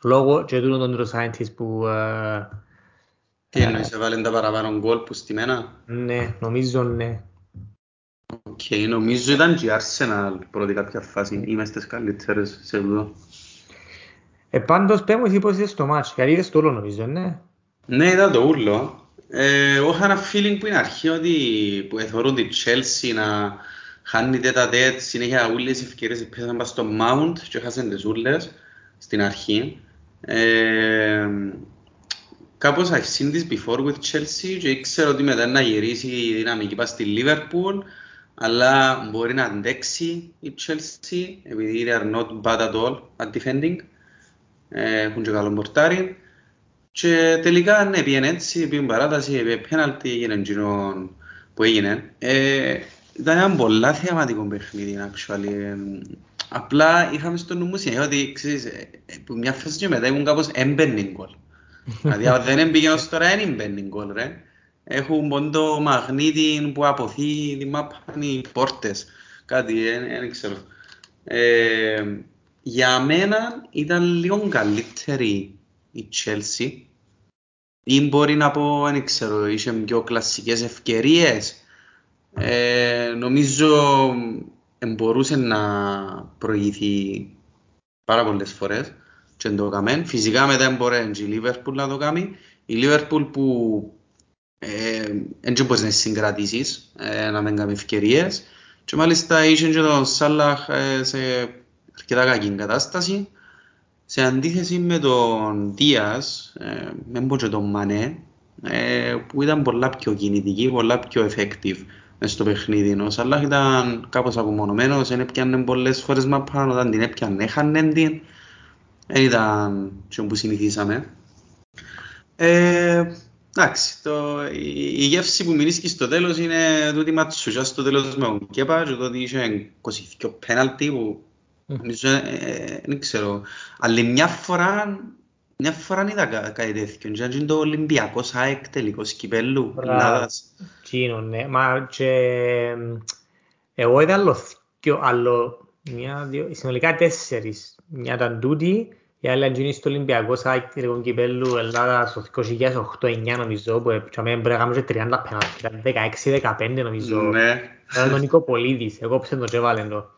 Λόγω και τούτων των neuroscientists που ε, Τι εννοείς, έβαλαν τα παραπάνω γκολ που στημένα. ναι, νομίζω ναι. Οκ, νομίζω ήταν και η Arsenal πρώτη κάποια φάση. Είμαστε στις καλύτερες σε τούτο. Ε, πάντως πε μου εσύ πώς είδες το ματς, γιατί είδες το όλο νομίζω, ναι. Ναι, είδα το ούλο. Ε, εγώ είχα ένα feeling που την αρχή ότι που εθωρούν τη Chelsea να χάνει τέτα τέτ, συνέχεια ούλες ευκαιρίες πέσαν πας στο Mount και έχασαν τις ούλες στην αρχή. Ε, κάπως I've seen this before with Chelsea και ήξερα ότι μετά να γυρίσει η δυναμική πας στη Liverpool αλλά μπορεί να αντέξει η Chelsea επειδή they are not bad at all at defending. Ε, έχουν και καλό πορτάρι. Και τελικά ναι, πήγαινε έτσι, πήγαινε παράταση, πήγαινε πέναλτι, έγινε εκείνο που έγινε. Ε, ήταν ένα πολλά θεαματικό παιχνίδι, actually. Ε, απλά είχαμε στο νου μου συνέχεια ότι, ξέρεις, ε, ε, που μια φάση και μετά ήμουν κάπως έμπαινε γκολ. (laughs) δηλαδή, αν δεν έμπαινε ως τώρα, δεν έμπαινε γκολ, ρε. Έχουν πόντο μαγνήτη που αποθεί τη μάπα οι πόρτες. Κάτι, δεν ξέρω. Ε, για μένα ήταν λίγο καλύτερη η Chelsea ή μπορεί να πω, δεν ξέρω, είχε πιο κλασικές ευκαιρίες. Ε, νομίζω ε, μπορούσε να προηγηθεί πάρα πολλές φορές και δεν το έκαμε. Φυσικά μετά μπορεί και η Liverpool να το κάνει. Η Liverpool που δεν ε, μπορείς να συγκρατήσεις, ε, να μην κάνει ευκαιρίες. Και μάλιστα είχε και τον Σάλαχ ε, σε αρκετά κακή κατάσταση. Σε αντίθεση με τον Δίας, ε, με πω και τον Μανέ, ε, που ήταν πολλά πιο κινητική, πολλά πιο effective μες στο παιχνίδι. Ο Σαλάχ ήταν κάπως απομονωμένος, δεν έπιανε πολλές φορές μαπάν, όταν την έπιανε έχανε την. Δεν ήταν και που συνηθίσαμε. Ε, εντάξει, το, η, η γεύση που μείνει στο τέλος είναι τούτη ματσουσιά στο τέλος με τον Κέπα και το ότι είχε 22 πέναλτι που Νομίζω, ε, ε, δεν ξέρω. Αλλά μια φορά, μια φορά είδα κα- κάτι τέτοιο. Και ήταν το Ολυμπιακός ΣΑΕΚ τελικός κυπέλλου Ελλάδας. Κίνο, ναι. Μα και εγώ είδα άλλο, δυο- άλλο μια, δύο, συνολικά τέσσερις. Μια ήταν τούτη, η άλλη ήταν στο Ολυμπιακός ΣΑΚ τελικών κυπέλλου Ελλάδας το 2008-2009 νομίζω, που έπαιξαμε πρέπει να κάνουμε και 30 πέναλτι. Ήταν 16-15 νομίζω. Ναι. Ήταν ο Νικοπολίδης, εγώ ψέντο και έβαλε το.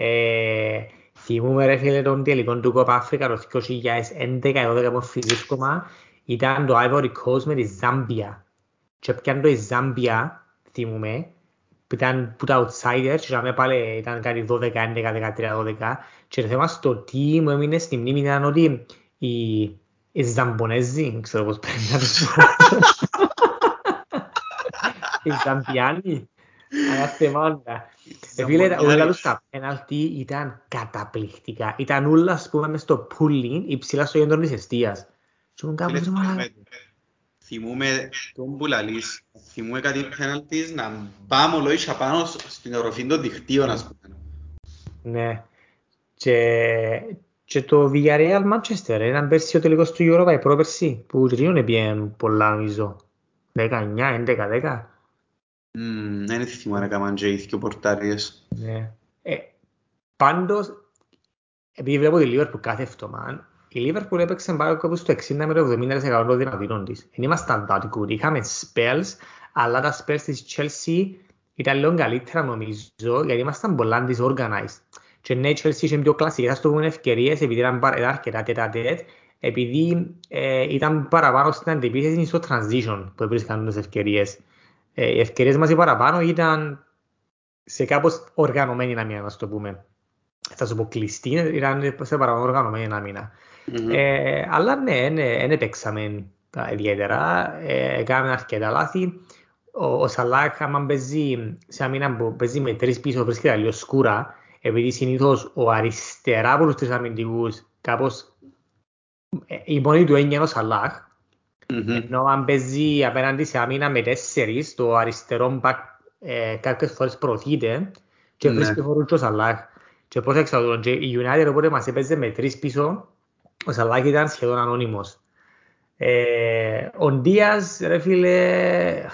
Ε, θυμούμαι ρε φίλε τον τελικό του Κόπα Αφρικα το 2011-2012 που φυσίσκωμα ήταν το Ivory Coast με τη Ζάμπια και πιάνε το η Ζάμπια θυμούμαι που ήταν που τα outsiders και με πάλι ήταν κάτι 12, 11, 13, 12 και το θέμα στο τι μου έμεινε στη μνήμη ήταν ότι οι, οι Ζαμπονέζοι, δεν ξέρω πώς πρέπει να το πω, (laughs) οι Ζαμπιάνοι, αναθεμάντα. Ε, φίλε, όλα τους τα πέναλτι ήταν καταπληκτικά. Ήταν όλα, ας πούμε, μες στο πουλί, υψηλά στο κέντρο της εστίας. Και ήμουν κάπως, Φίλε, ρε μαλάκα. θυμούμαι- Θυμούμαι τον που λαλείς, θυμούμαι κάτι πέναλτις να πάμε ολόισα πάνω στην οροφή των δικτύων, ας πούμε. Ναι. Και, και το Villarreal Manchester ήταν πέρσι ο τελικός του Europa, πρόπερσι, που και εκείνον έπιε πολλά νομίζω. 19, 11, 10. Μμμ, Δεν θυμάμαι να κάνουν και οι δυο πορτάριες. Ναι. Ε, πάντως, επειδή βλέπω τη Liverpool κάθε εβδομάδα, η Liverpool έπαιξε πάρα κάπου στο 60 με το 70% των δυνατήτων της. Δεν ήμασταν that good. Είχαμε spells, αλλά τα spells της Chelsea ήταν λίγο καλύτερα νομίζω, γιατί ήμασταν πολλά disorganized. Και ναι, η Chelsea είχε πιο κλασικές, ας το πούμε, ευκαιρίες, επειδή ήταν, παρα- ήταν αρκετά τέτα τέτ, επειδή ε, ήταν παραπάνω στην αντιπίθεση στο transition που βρίσκαν τις ευκαιρίες. Ε, οι ευκαιρίες μας οι παραπάνω ήταν σε κάπως οργανωμένη άμυνα, να το πούμε. Θα σου πω κλειστή, ήταν σε παραπάνω οργανωμένη άμυνα. Μμμ. Ε, αλλά ναι, δεν παίξαμε τα ιδιαίτερα. Ε, Έκαναμε αρκετά λάθη. Ο, ο Σαλάχ, άμα παίζει σε άμυνα που παίζει με τρεις πίσω, βρίσκεται λίγο σκούρα, επειδή συνήθως ο αριστερά από τους τρεις αμυντικούς, κάπως ε, η μόνη του έννοια είναι ο Σαλάχ, Μμμ. ενώ αν παίζει απέναντι σε άμυνα με τέσσερις, το αριστερό μπακ ε, κάποιες φορές προωθείται και Ναι. βρίσκει χώρο και ο Σαλάχ. Και πρόσεξα τον, και η United οπότε μας έπαιζε με τρεις πίσω, ο Σαλάχ ήταν σχεδόν ανώνυμος. Ε, ο Ντίας, ρε φίλε,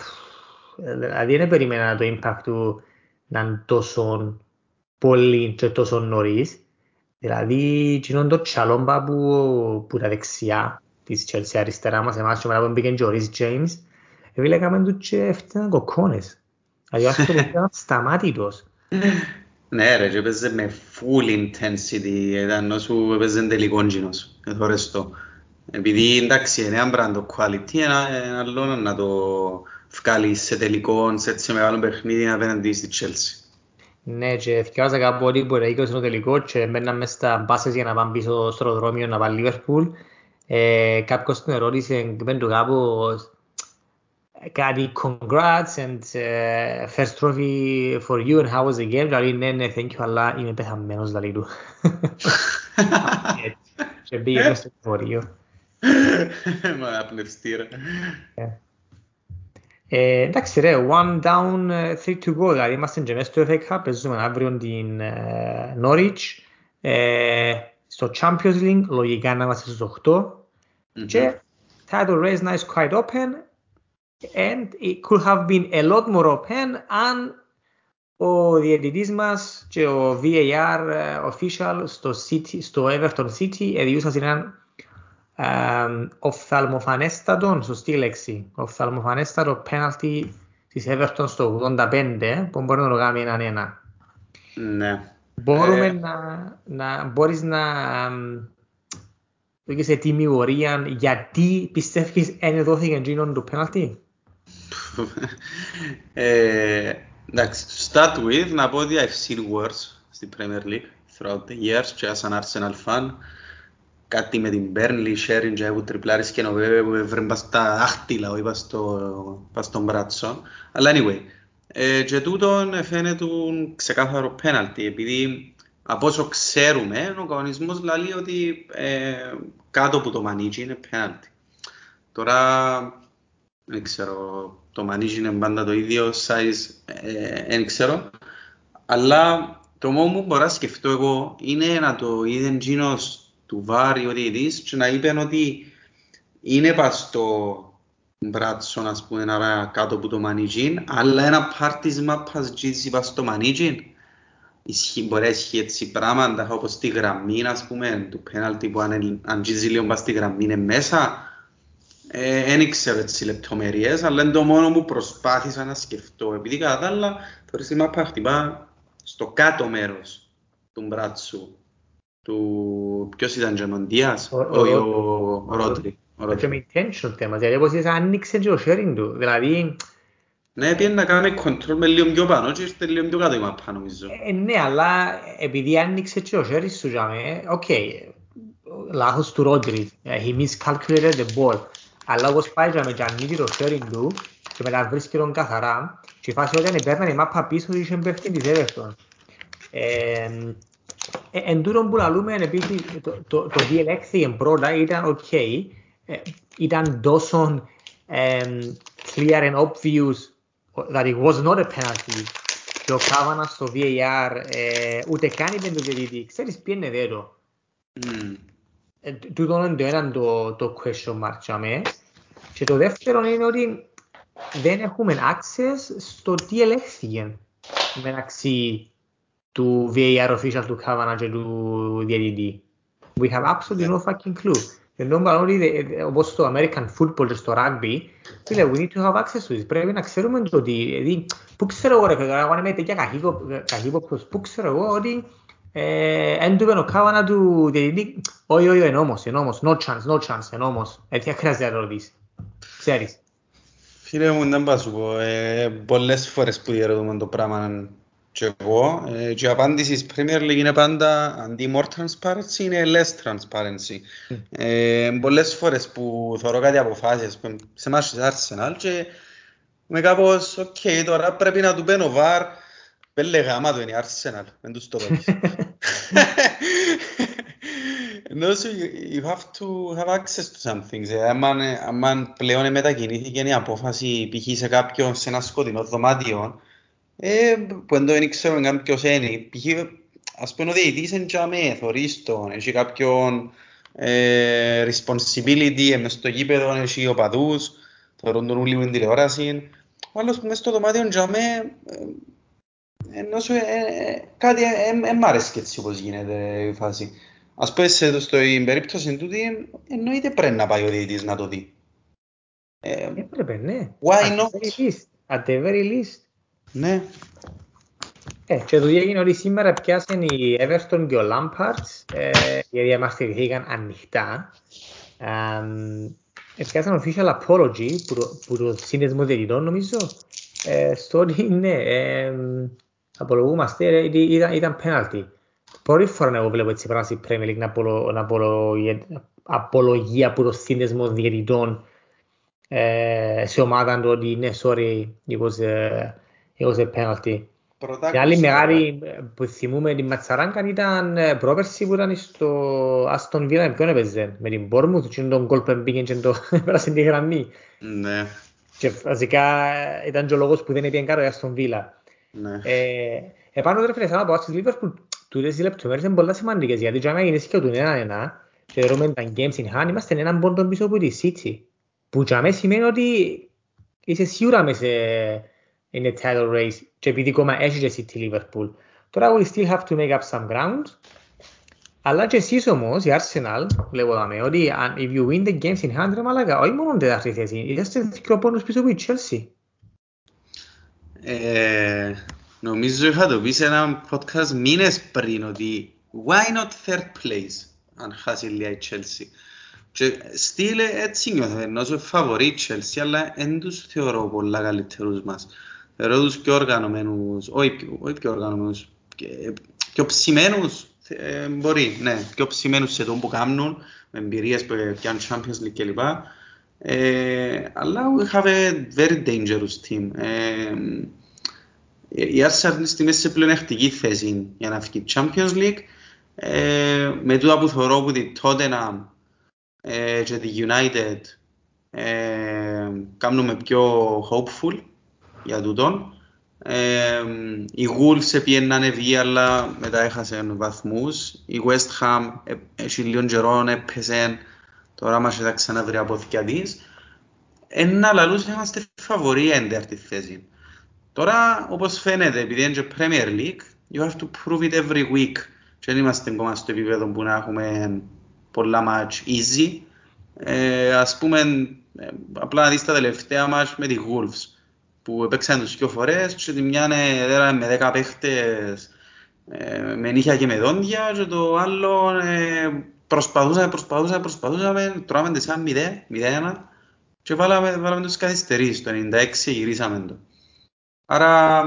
δηλαδή δεν περίμενα το impact του να είναι τόσο πολύ και τόσο νωρίς. Δηλαδή, εκείνον το τσαλόμπα που, που τα δεξιά της Chelsea αριστερά μας, εμάς και μετά που μπήκε και ο Ρις James, ε, φίλε, έκαμε τους και έφτιαναν κοκκόνες. Δηλαδή, ο (laughs) άνθρωπος ήταν σταμάτητος. Ναι ρε, και έπαιζε με full intensity, ήταν όσο έπαιζε τελικό γίνος, εθώρες το. Επειδή εντάξει, είναι ένα πράγμα το quality, ένα, ένα άλλο να το βγάλεις σε τελικό, σε έτσι μεγάλο παιχνίδι απέναντι στη Chelsea. Ναι, και θυκιάζα κάπου ότι μπορεί να είναι στο τελικό και μπαίναν μες στα μπάσες για να πάνε πίσω στο αεροδρόμιο να πάνε Liverpool. Ε, κάποιος την ερώτησε, μπαίνει του κάπου, κάτι congrats and uh, first trophy for you and how was the game; Δηλαδή, ναι, ναι, thank you, αλλά είμαι πεθαμένος, δηλαδή του. Έτσι. Και πήγε μες στο χωρίο. Μα απνευστή ρε. Ε, εντάξει ρε, one down, ε, three to go, δηλαδή είμαστε και μέσα στο FA Cup, παίζουμε αύριο την ε, Norwich, ε, στο Champions League, λογικά να είμαστε στους 8 Μμμ. και title race now is quite open and it could have been a lot more open αν ο διαιτητής μας και ο VAR ε, official στο, City, στο Everton City εδιούσαν έναν ε, οφθαλμοφανέστατο, σωστή λέξη, οφθαλμοφανέστατο πέναλτι της Everton στο 85 που μπορεί να το κάνει έναν ένα. Ναι. Μπορούμε Ε, να, να μπορείς να δώσεις σε τιμιορία γιατί πιστεύεις δεν δόθηκε εκείνον το πέναλτι; (laughs) Ε, εντάξει, to start with, να πω ότι I've seen worse στην Premier League throughout the years και σαν Arsenal fan. Κάτι με την Burnley, sharing και που τριπλάρεις και νοβέ που έβρεν πας στα άχτυλα, όχι πας στο, πας στον μπράτσο. Αλλά anyway, ε, και τούτον φαίνεται ξεκάθαρο πέναλτι, επειδή από όσο ξέρουμε, ο κανονισμός λέει ότι ε, κάτω από το μανίκι είναι πέναλτι. Τώρα δεν ξέρω, το μανίκι είναι πάντα το ίδιο size, ε, δεν ξέρω. Αλλά το μόνο που μπορώ να σκεφτώ εγώ είναι να το είδε εκείνος του Βάρη ο διαιτητής και να είπε ότι είναι πας στο μπράτσο, ας πούμε, άρα κάτω από το μανίκι, αλλά ένα πάρτισμα πας τζίζει πας στο μανίκι. Ισχύει, μπορεί να ισχύει έτσι πράγματα όπως στη γραμμή, ας πούμε, του πέναλτι που αν, αν τζίζει λίγο πας στη γραμμή είναι μέσα. Δεν ε, ξέρω έτσι λεπτομέρειες, αλλά είναι το μόνο που προσπάθησα να σκεφτώ. Επειδή κατά τα άλλα, το η μάπα χτυπά στο κάτω μέρος του μπράτσου. Του... Ποιος ήταν και ο Ντίας, Ο- ο όχι ο, Ρότρι. ο Ρότρι. ο Και Ρότρι. Με intention θέμα, γιατί όπως είδες άνοιξε και το σιέριν του. Δηλαδή, Ναι, πήγαινε να κάνει control με λίγο πιο πάνω και ήρθε λίγο πιο κάτω η μάπα νομίζω. ε, ναι, αλλά επειδή άνοιξε και το σιέριν του, τζιαμαί, OK, λάθος του Ρόντρι, Ε, he miscalculated the ball. Αλλά όπως πάει τζιαμαί και ανοίγει το σιέριν του και μετά βρίσκει τον καθαρά και η φάση όταν παίρνει η μάπα πίσω είχε παίχτη της Everton. Ε, ε, εν τούτον που λαλούμε επίσης το, το, το τι ελέγχθηκε πρώτα ήταν οκ, ε, ήταν τόσο um, clear and obvious that it was not a penalty και ο Kavanagh στο VAR ε, ούτε καν είπε το διαιτητή, ξέρεις πήαιννε δε το; Μμμ. Ε, τούτο είναι το ένα το, το question mark τζιαμαί. Και το δεύτερο είναι ότι δεν έχουμε access στο τι ελέγχθηκε μεταξύ του VAR official του Κάβανα και του διαιτητή. We have absolutely no fucking clue. Ενώ μάλλον ότι ε, ε, όπως στο American football και στο rugby, φίλε, we need to have access to this. Πρέπει να ξέρουμε το ότι, δηλαδή, πού ξέρω εγώ ρε παιδιά, εγώ είμαι τέτοια καχύπο- καχύποπτος, πού ξέρω εγώ ότι ε, εν του είπε ο Κάβανα του διαιτητή, όχι, όχι, είναι όμως, είναι όμως, no chance, no chance, είναι όμως. Έτσι χρειάζεται να ρωτήσεις. Ξέρεις. Φίλε μου, δεν πάω σου πω, ε, πολλές φορές που διαρωτούμε το πράγμα Και εγώ, ε, και η απάντηση της Premier League είναι πάντα αντί more transparency είναι less transparency. Mm. Ε, πολλές φορές που θωρώ κάτι αποφάσεις που σε εμάς της Arsenal και με κάπως, οκ, okay, τώρα πρέπει να του μπαίνω βαρ, πέλε γάμα του είναι η Arsenal, δεν τους το δώσεις. No, so you, you have to have access to some things. Ε, άμα πλέον μετακινήθηκε η απόφαση π.χ. σε κάποιον σε ένα σκοτεινό δωμάτιο, ε, που δεν ξέρω καν ποιος είναι. Π.χ. ας πούμε ο διαιτητής είναι για με, θωρείς τον, έχει κάποιον ε, responsibility μες στο γήπεδο, έχει οπαδούς, θωρούν τον ούλοι με τηλεόραση. Ο άλλος που μες στο δωμάτιο για με, ενώ σου, ε, ε, κάτι δεν ε, μ' αρέσει και έτσι όπως γίνεται η φάση. Ας πούμε σε, στο περίπτωση τούτη εννοείται πρέπει να πάει ο διαιτητής να το δει. Ε, Έπρεπε, ναι. Why At the not? very least. At the very least. Ναι. Ε, και το έγινε ότι σήμερα πιάσαν οι Everton και ο Lampard, ε, γιατί διαμαρτυρηθήκαν ανοιχτά. Ε, πιάσαν official apology που το, που το σύνδεσμο διαιτητών νομίζω, ε, στο ότι ναι, ε, απολογούμαστε, ε, ήταν, ήταν penalty. Πρώτη φορά εγώ βλέπω έτσι πράγμα στη Premier League να, απολο, να απολο, απολογία από το σύνδεσμο διαιτητών ε, σε ομάδα του ότι ναι, sorry, it was, uh, it was a penalty. Η άλλη μεγάλη που θυμούμε την Ματσαράνκα ήταν πρόπερση που ήταν στο Αστον Βίλα, ποιον έπαιζε, με την Μπόρμουθ και τον κόλ που έμπηκε και το (laughs) πέρασε τη γραμμή. Ναι. Και βασικά ήταν και ο λόγος που δεν έπιαν κάτω η Αστον Βίλα. Ναι. Ε, επάνω τώρα φίλε, σαν να πω στις Λίβερπουλ, τούτες οι λεπτομέρειες είναι πολλά σημαντικές, γιατί και άμα γίνεις και τον ένα-ένα, και δερούμε τα games in hand, είμαστε έναν πόντο πίσω από τη City. Που για μένα σημαίνει ότι είσαι σίγουρα μέσα in the title race και επειδή ακόμα έχει και City Liverpool. Τώρα we still have to make up some ground. Αλλά και εσείς όμως, η Arsenal, βλέπω δάμε, ότι if you win the games in hand, ρε μαλάκα, όχι μόνο τέταρτη θέση, είσαστε δύο πόνους πίσω από η Chelsea. Ε, νομίζω είχα το πει σε ένα podcast μήνες πριν ότι why not third place αν χάσει λίγα η Chelsea. Και στείλε έτσι νιώθω, ενώ σου φαβορεί η Chelsea, αλλά δεν τους θεωρώ πολλά καλύτερους μας. Θεωρώ τους πιο οργανωμένους, όχι πιο, όχι πιο οργανωμένους, πιο ψημένους, ε, μπορεί, ναι, πιο ψημένους σε το που κάνουν, με εμπειρίες που πιάνουν Champions League κλπ. Ε, αλλά we have a very dangerous team. Ε, η Arsenal είναι σε πλεονεκτική θέση για να φύγει Champions League. Ε, με τούτα που θεωρώ που τη Tottenham ε, και τη United ε, κάνουμε πιο hopeful για τούτον. Ε, οι Wolves επιέναν βγει αλλά μετά έχασαν βαθμούς. Η West Ham ε, έχει λίγο καιρό έπαιζε, τώρα μας θα ξαναβρει από θυκιά της. Ένα λαλούς είμαστε φαβοροί ένταρτη θέση. Τώρα, όπως φαίνεται, επειδή είναι και Premier League, you have to prove it every week. Και δεν είμαστε ακόμα στο επίπεδο που να έχουμε πολλά match easy. Ε, ας πούμε, ε, απλά να δεις τα τελευταία match με τη Wolves, που έπαιξαν τους δυο φορές και τη μια είναι με δέκα παίχτες ε, με νύχια και με δόντια και το άλλο ε, προσπαθούσαμε, προσπαθούσαμε, προσπαθούσαμε, τρώμε τις ένα 0-1 και βάλαμε, βάλαμε τους καθυστερείς, το 96 γυρίσαμε το. Άρα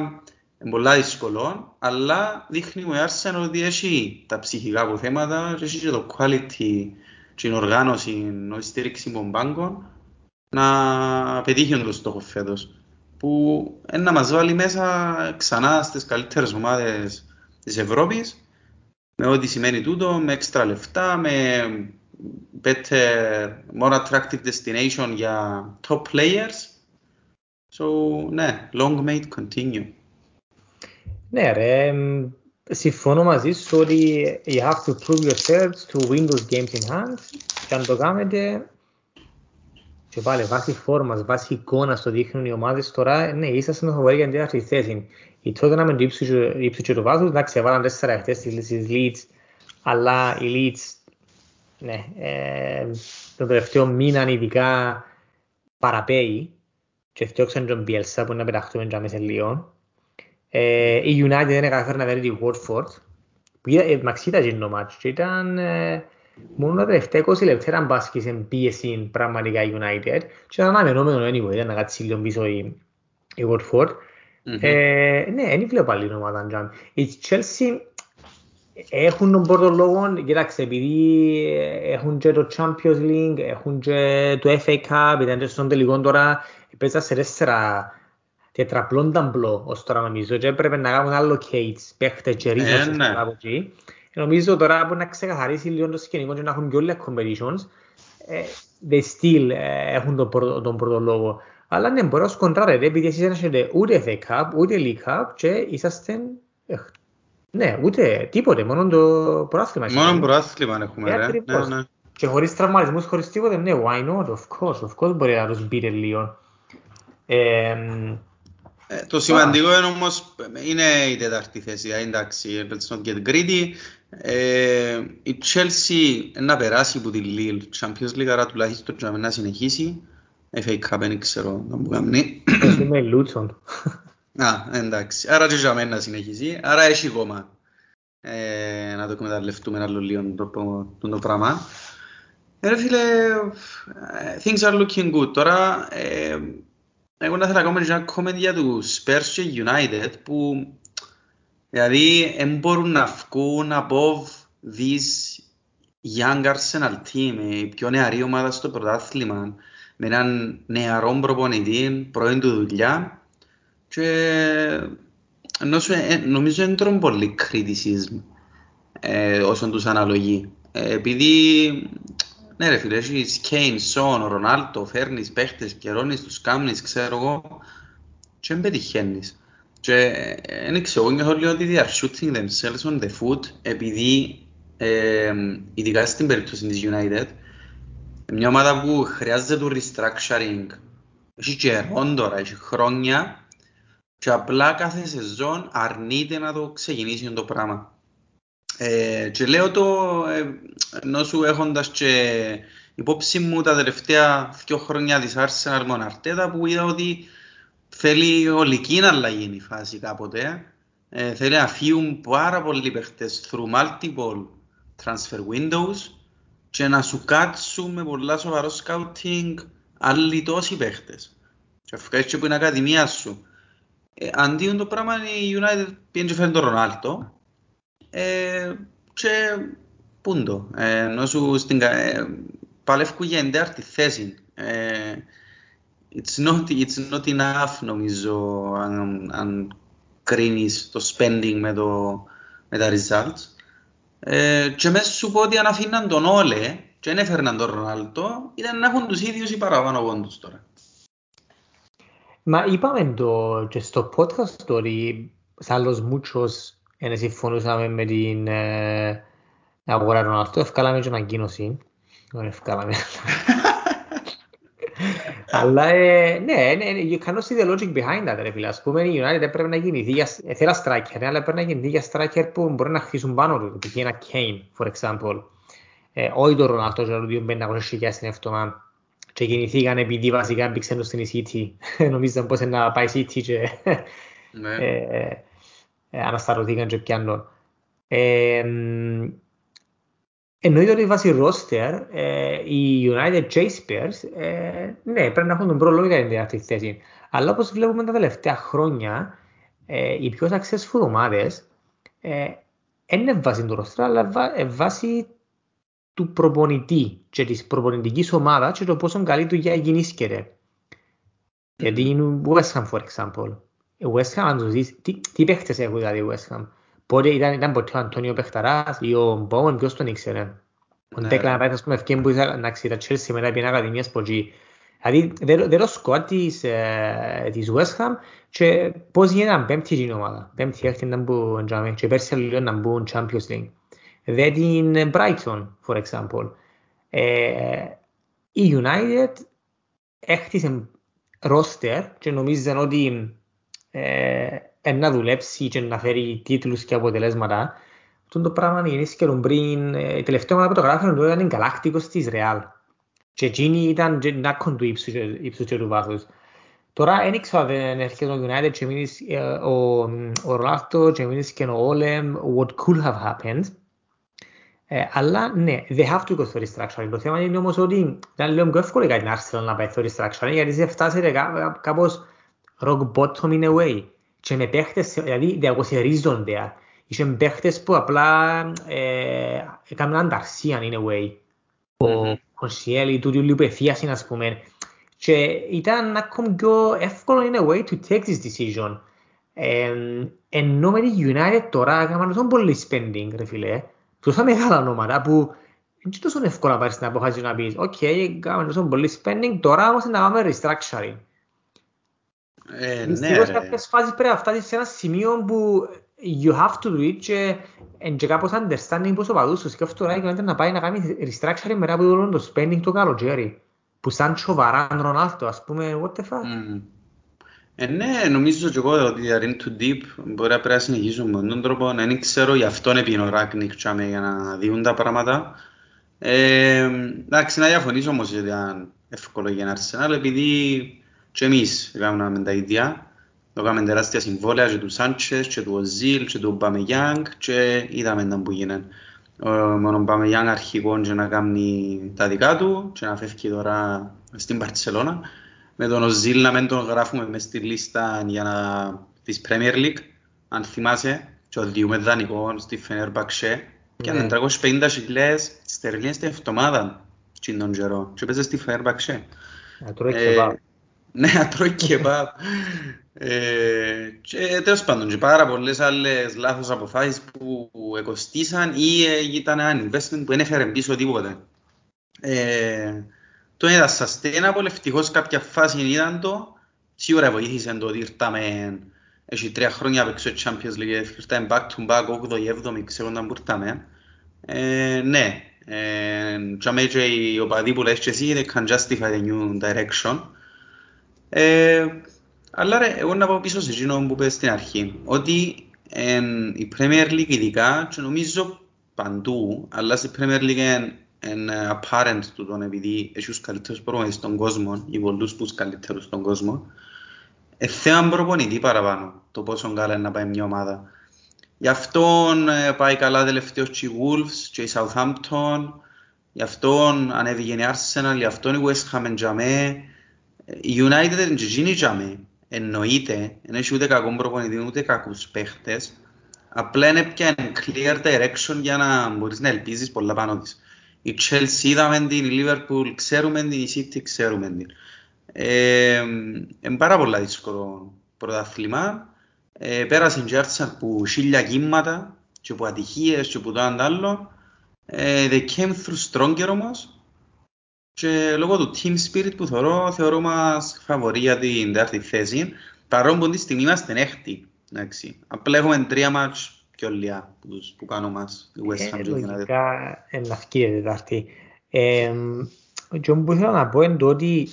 είναι πολλά δύσκολο, αλλά δείχνει ο Arsenal ότι έχει τα ψυχικά αποθέματα και έχει και το quality και την οργάνωση, η στήριξη των μπάγκων να πετύχει το στόχο φέτος που είναι να μας βάλει μέσα ξανά στις καλύτερες ομάδες της Ευρώπης με ό,τι σημαίνει τούτο, με έξτρα λεφτά, με better, more attractive destination για top players So, ναι, long may it continue. Ναι ρε, συμφωνώ μαζί σου ότι you have to prove yourselves to win those games in hand και αν το κάνετε και πάλι βάσει φόρμας, βάσει εικόνας το δείχνουν οι ομάδες τώρα, ναι, είσαστε με φοβορή για την τέταρτη θέση. Η τότε να με το ύψου και το βάθος, εντάξει, έβαλαν τέσσερα χτες στις Leeds, αλλά οι Leeds, ναι, ε, το τελευταίο μήνα ειδικά παραπέει και φτιάξαν τον Bielsa που να πεταχτούμε για μέσα λίγο. Ε, η United δεν έκανα να βρει τη Watford που είδα, μαξ είδα το μάτς και ήταν ε, μόνο τα τελευταία 20 λεπτά ήταν μπάσκη σε πίεση πραγματικά η United και ήταν αναμενόμενο anyway, ήταν να κάτσει λίγο πίσω η, η Watford Ε, ναι, δεν βλέπω άλλη ομάδα Τζάμι. Η Chelsea έχουν τον πρώτο λόγο, κοιτάξτε, επειδή έχουν και το Champions League, έχουν και το FA Cup, ήταν και στον τελικό τώρα, παίζα σε τέσσερα τετραπλόν ταμπλό ως τώρα νομίζω και έπρεπε να κάνουν άλλο Cates, παίχτες και ρίζος ναι. από εκεί. Νομίζω τώρα μπορεί να ξεκαθαρίσει λίγο το σκηνικό και να έχουν και όλα competitions. Ε, they still ε, έχουν τον πρώτο, τον πρώτο λόγο. Αλλά ναι, μπορεί να σκοντράρετε επειδή εσείς δεν έχετε ούτε FA Cup, ούτε League Cup και είσαστε... ε, Ναι, ούτε τίποτε, μόνο το προάθλημα. Μόνο προάθλημα έχουμε, Ε, ρε. ακριβώς. Ναι, ναι. Και χωρίς τραυματισμούς, χωρίς τίποτε, ναι, why not, of course, of course μπορεί να τους μπείτε λίγο. Ε, Ε, Το σημαντικό είναι όμως είναι η τέταρτη θέση, ε, εντάξει, let's not get greedy. Ε, η Chelsea να περάσει από τη Lille, Champions League, άρα τουλάχιστον για να συνεχίσει. FA Cup δεν ξέρω να μου κάνει. εγώ είμαι Λούτσον. Α, εντάξει, άρα και για μένα να συνεχίσει, άρα έχει κόμμα. Ε, να το εκμεταλλευτούμε άλλο λίγο το, το, το πράγμα. Ε, ρε φίλε, ε, things are looking good. Τώρα, ε, εγώ να θέλω να κάνω ένα comment για τους Spurs και United που δηλαδή δεν μπορούν να βγουν above this young Arsenal team, ε, η πιο νεαρή ομάδα στο πρωτάθλημα, με έναν νεαρό προπονητή, πρώην του δουλειά και ενώ σου, ε, νομίζω δεν τρώνε πολύ criticism ε, όσον τους αναλογεί. Ε, επειδή, ναι ρε φίλε, έχεις Κέιν, Σον, Ρονάλτο, φέρνεις παίχτες, καιρώνεις τους κάμνεις, ξέρω εγώ, και δεν πετυχαίνεις. Και δεν ξέρω, εγώ νιώθω λίγο ότι they are shooting themselves on the foot, επειδή, ε, ειδικά στην περίπτωση της United, μια ομάδα που χρειάζεται το restructuring, έχει καιρόν τώρα, έχει χρόνια, και απλά κάθε σεζόν αρνείται να το ξεκινήσει το πράγμα. Ε, και λέω το ε, ενώ σου έχοντας και υπόψη μου τα τελευταία δύο χρόνια της Arsenal με τον Αρτέτα που είδα ότι θέλει ολική αλλαγή η φάση κάποτε. Ε, θέλει να φύγουν πάρα πολλοί παίχτες through multiple transfer windows και να σου κάτσουν με πολλά σοβαρό scouting άλλοι τόσοι παίχτες. Και αφού και που είναι ακαδημία σου. Ε, αντί το πράγμα η United πήγαινε και φέρνει τον Ρονάλτο ε, και πούντο. Ε, ενώ σου στην, κα- ε, παλεύκουν για εντάρτη θέση. Ε, it's, not, it's not enough νομίζω αν, αν κρίνεις το spending με, το, με τα results. Ε, και μέσα σου πω ότι αν αφήναν τον Όλε και δεν έφερναν τον Ρονάλτο ήταν να έχουν τους ίδιους ή παραπάνω πόντους τώρα. Μα είπαμε το και στο podcast το ότι σαν los muchos δεν συμφωνούσαμε με την ε, αγορά των αυτό, ευκάλαμε και ανακοίνωση. Δεν ευκάλαμε. (laughs) Αλλά ε, ναι, ναι, you cannot see the logic behind that, ρε φίλε. Ας πούμε, η United έπρεπε να γεννηθεί για... ε, Θέλα striker, αλλά έπρεπε να γεννηθεί για striker που μπορεί να χτίσουν πάνω του. Π.χ. ένα Kane, for example. Ε, όχι το Ρονάλτο, και ο 500 χιλιάδες στην εβδομάδα. Και γεννηθήκαν επειδή βασικά μπήξαν στην City. (laughs) Νομίζαν πως είναι να πάει City και Ναι. ε, ε, ανασταρωθήκαν και πιάνουν. Ε, μ, εννοείται ότι βάσει roster ε, οι United και οι Spurs ε, ναι, πρέπει να έχουν τον πρόλογο για την τέταρτη θέση. Αλλά όπως βλέπουμε τα τελευταία χρόνια ε, οι πιο successful ομάδες ε, δεν είναι βάσει του roster αλλά βα- ε, βάσει του προπονητή και της προπονητικής ομάδας και το πόσο καλή του για γεννήσκεται. Γιατί είναι η West Ham, for example. Η West Ham, αν το δεις, τι, τι παίχτες έχουν δηλαδή η West Ham; Πότε ήταν, ήταν ποτέ ο Αντώνιο Πεχταράς ή ο Μπόμεν, ποιος τον ήξερε. Ο Ναι. Ντέκλαν Ράιτ, ας πούμε, ευκαιρία που ήθελα να ξέρει τα Chelsea μετά πήγαινε ακαδημίες από εκεί. Δηλαδή, δεν δεν το σκοτ της, ε, της West Ham και πώς γίνεται να πέμπτη την ομάδα. Πέμπτη έκτη να μπουν τζάμε και πέρσι λίγο να μπουν Champions League. Δεν την Brighton, for example. Ε, η United έχτισε roster και νομίζαν ότι ε, ε, να δουλέψει και να φέρει τίτλους και αποτελέσματα. Αυτό το πράγμα γεννήθηκε πριν, ε, η τελευταία ομάδα που το γράφανε το ήταν Γκαλάκτικος της Real. Και εκείνη ήταν και νάκον του ύψους και- ύψους και του βάθους. Τώρα δεν ήξερα αν δεν έρχεται ο United και μείνεις ε, ο, ο Ρολάστο και μείνεις και ο Όλεμ, what could have happened. Ε, αλλά ναι, they have to go for restructuring. Το θέμα είναι όμως ότι ήταν λίγο πιο εύκολο για την Arsenal να πάει for restructuring γιατί σε φτάσετε κά- κάπως rock bottom in a way. Και με παίχτες, δηλαδή there was a reason there. Είχαν παίχτες που απλά ε, έκαναν ανταρσίαν in a way. Ο Κονσιέλη, του Ριουλίου που εφίασαν ας πούμε. Και ήταν ακόμη πιο εύκολο in a way to take this decision. Ε, ενώ με τη United τώρα έκαναν τόσο πολύ spending ρε φίλε. Τόσα μεγάλα ονόματα που είναι τόσο εύκολο να πάρεις την αποφάση να πεις «ΟΚ, έκαναν τόσο πολύ spending, τώρα όμως να κάνουμε restructuring». Ε, ναι, Δυστυχώς ρε. κάποιες φάσεις πρέπει να φτάσεις σε ένα σημείο που you have to do it και εν και κάπως understanding πως ο παδούς σου σκέφτομαι τώρα και να πάει να κάνει restructuring μετά που όλο το spending το καλοκαίρι. Που σαν τσοβαράν Ρονάλτο, ας πούμε, what the fuck. Μμμ. Ε, ναι, νομίζω και εγώ ότι they are in too deep. Μπορεί να πρέπει να συνεχίσουμε με τον τρόπο. Να μην ξέρω, γι' αυτόν έπινε ο Ράκνικ τσάμε, για να δουν τα πράγματα. Ε, εντάξει, να διαφωνήσω όμως ότι ήταν εύκολο για την Arsenal, επειδή και εμείς έκαναμε τα ίδια. Έκαναμε τεράστια συμβόλαια και του Σάντσες και του Οζίλ και του Ομπαμεγιάνγκ και είδαμε τα που γίνανε. Ο, με τον Ομπαμεγιάνγκ αρχηγόν και να κάνει τα δικά του και να φεύγει τώρα στην Παρτσελώνα. Με τον Οζίλ να μην τον γράφουμε μες στη λίστα για να... της Premier League, αν θυμάσαι, και οδηγούμε δανεικό στη Φενέρμπαξε. Και Ναι. αν 350 χιλιάδες στερλίνες την εβδομάδα τσιν τον καιρό και παίζες στη Φενέρμπαξε. Να τρώει Ε, κebab. Ναι, να τρώει κebab. Ε, και τέλος πάντων και πάρα πολλές άλλες λάθος αποφάσεις που εκοστήσαν ή ε, ήταν ένα investment που δεν έφερε πίσω τίποτε. Ε, το είδα sustainable, ευτυχώς κάποια φάση ήταν το, σίγουρα βοήθησε το ότι ήρθαμε, έχει τρία χρόνια παίξω Champions League, ήρθαμε back to back, 8η, 7η, ξέρω όταν που ήρθαμε. Ε, ναι, ε, και αμέ και οι οπαδοί που λες και εσύ, they can justify the new direction. Ε, αλλά ρε, εγώ να πάω πίσω σε εκείνο που είπες στην αρχή, ότι εν, η Premier League ειδικά, και νομίζω παντού, αλλά στη Premier League είναι είναι apparent του τον επειδή έχει τους καλύτερους προπονητές στον κόσμο, ή πολλούς τους καλύτερους στον κόσμο, ε, θέμα προπονητή παραπάνω, το πόσο καλά είναι να πάει μια ομάδα. Γι' αυτό ε, πάει καλά τελευταίως και οι Wolves και η Southampton, γι' αυτό ανέβηκε η Arsenal, γι' αυτό η West Ham εντιαμέ. Η United είναι και εκείνη εντιαμέ. Εννοείται, δεν έχει ούτε κακό προπονητή, ούτε κακούς παίχτες. Απλά είναι πια clear direction για να μπορείς να ελπίζεις πολλά πάνω της. Η Chelsea είδαμε την, η Liverpool ξέρουμε την, η City ξέρουμε την. Ε, είναι πάρα πολλά δύσκολο πρωτάθλημα. Ε, πέρασε και η Arsenal που χίλια κύματα και που ατυχίες και που το ένα άλλο. Ε, they came through stronger όμως και λόγω του team spirit που θεωρώ, θεωρώ μας φαβορεί για την τέταρτη θέση παρόν που τη στιγμή είμαστε έκτη. Εντάξει. Απλά έχουμε τρία μάτς πιο λιά που, τους- που κάνουν μας η West Ham Ε, και η United. Λογικά είναι αυκή η Τετάρτη. Ε, και που ήθελα να πω είναι το ότι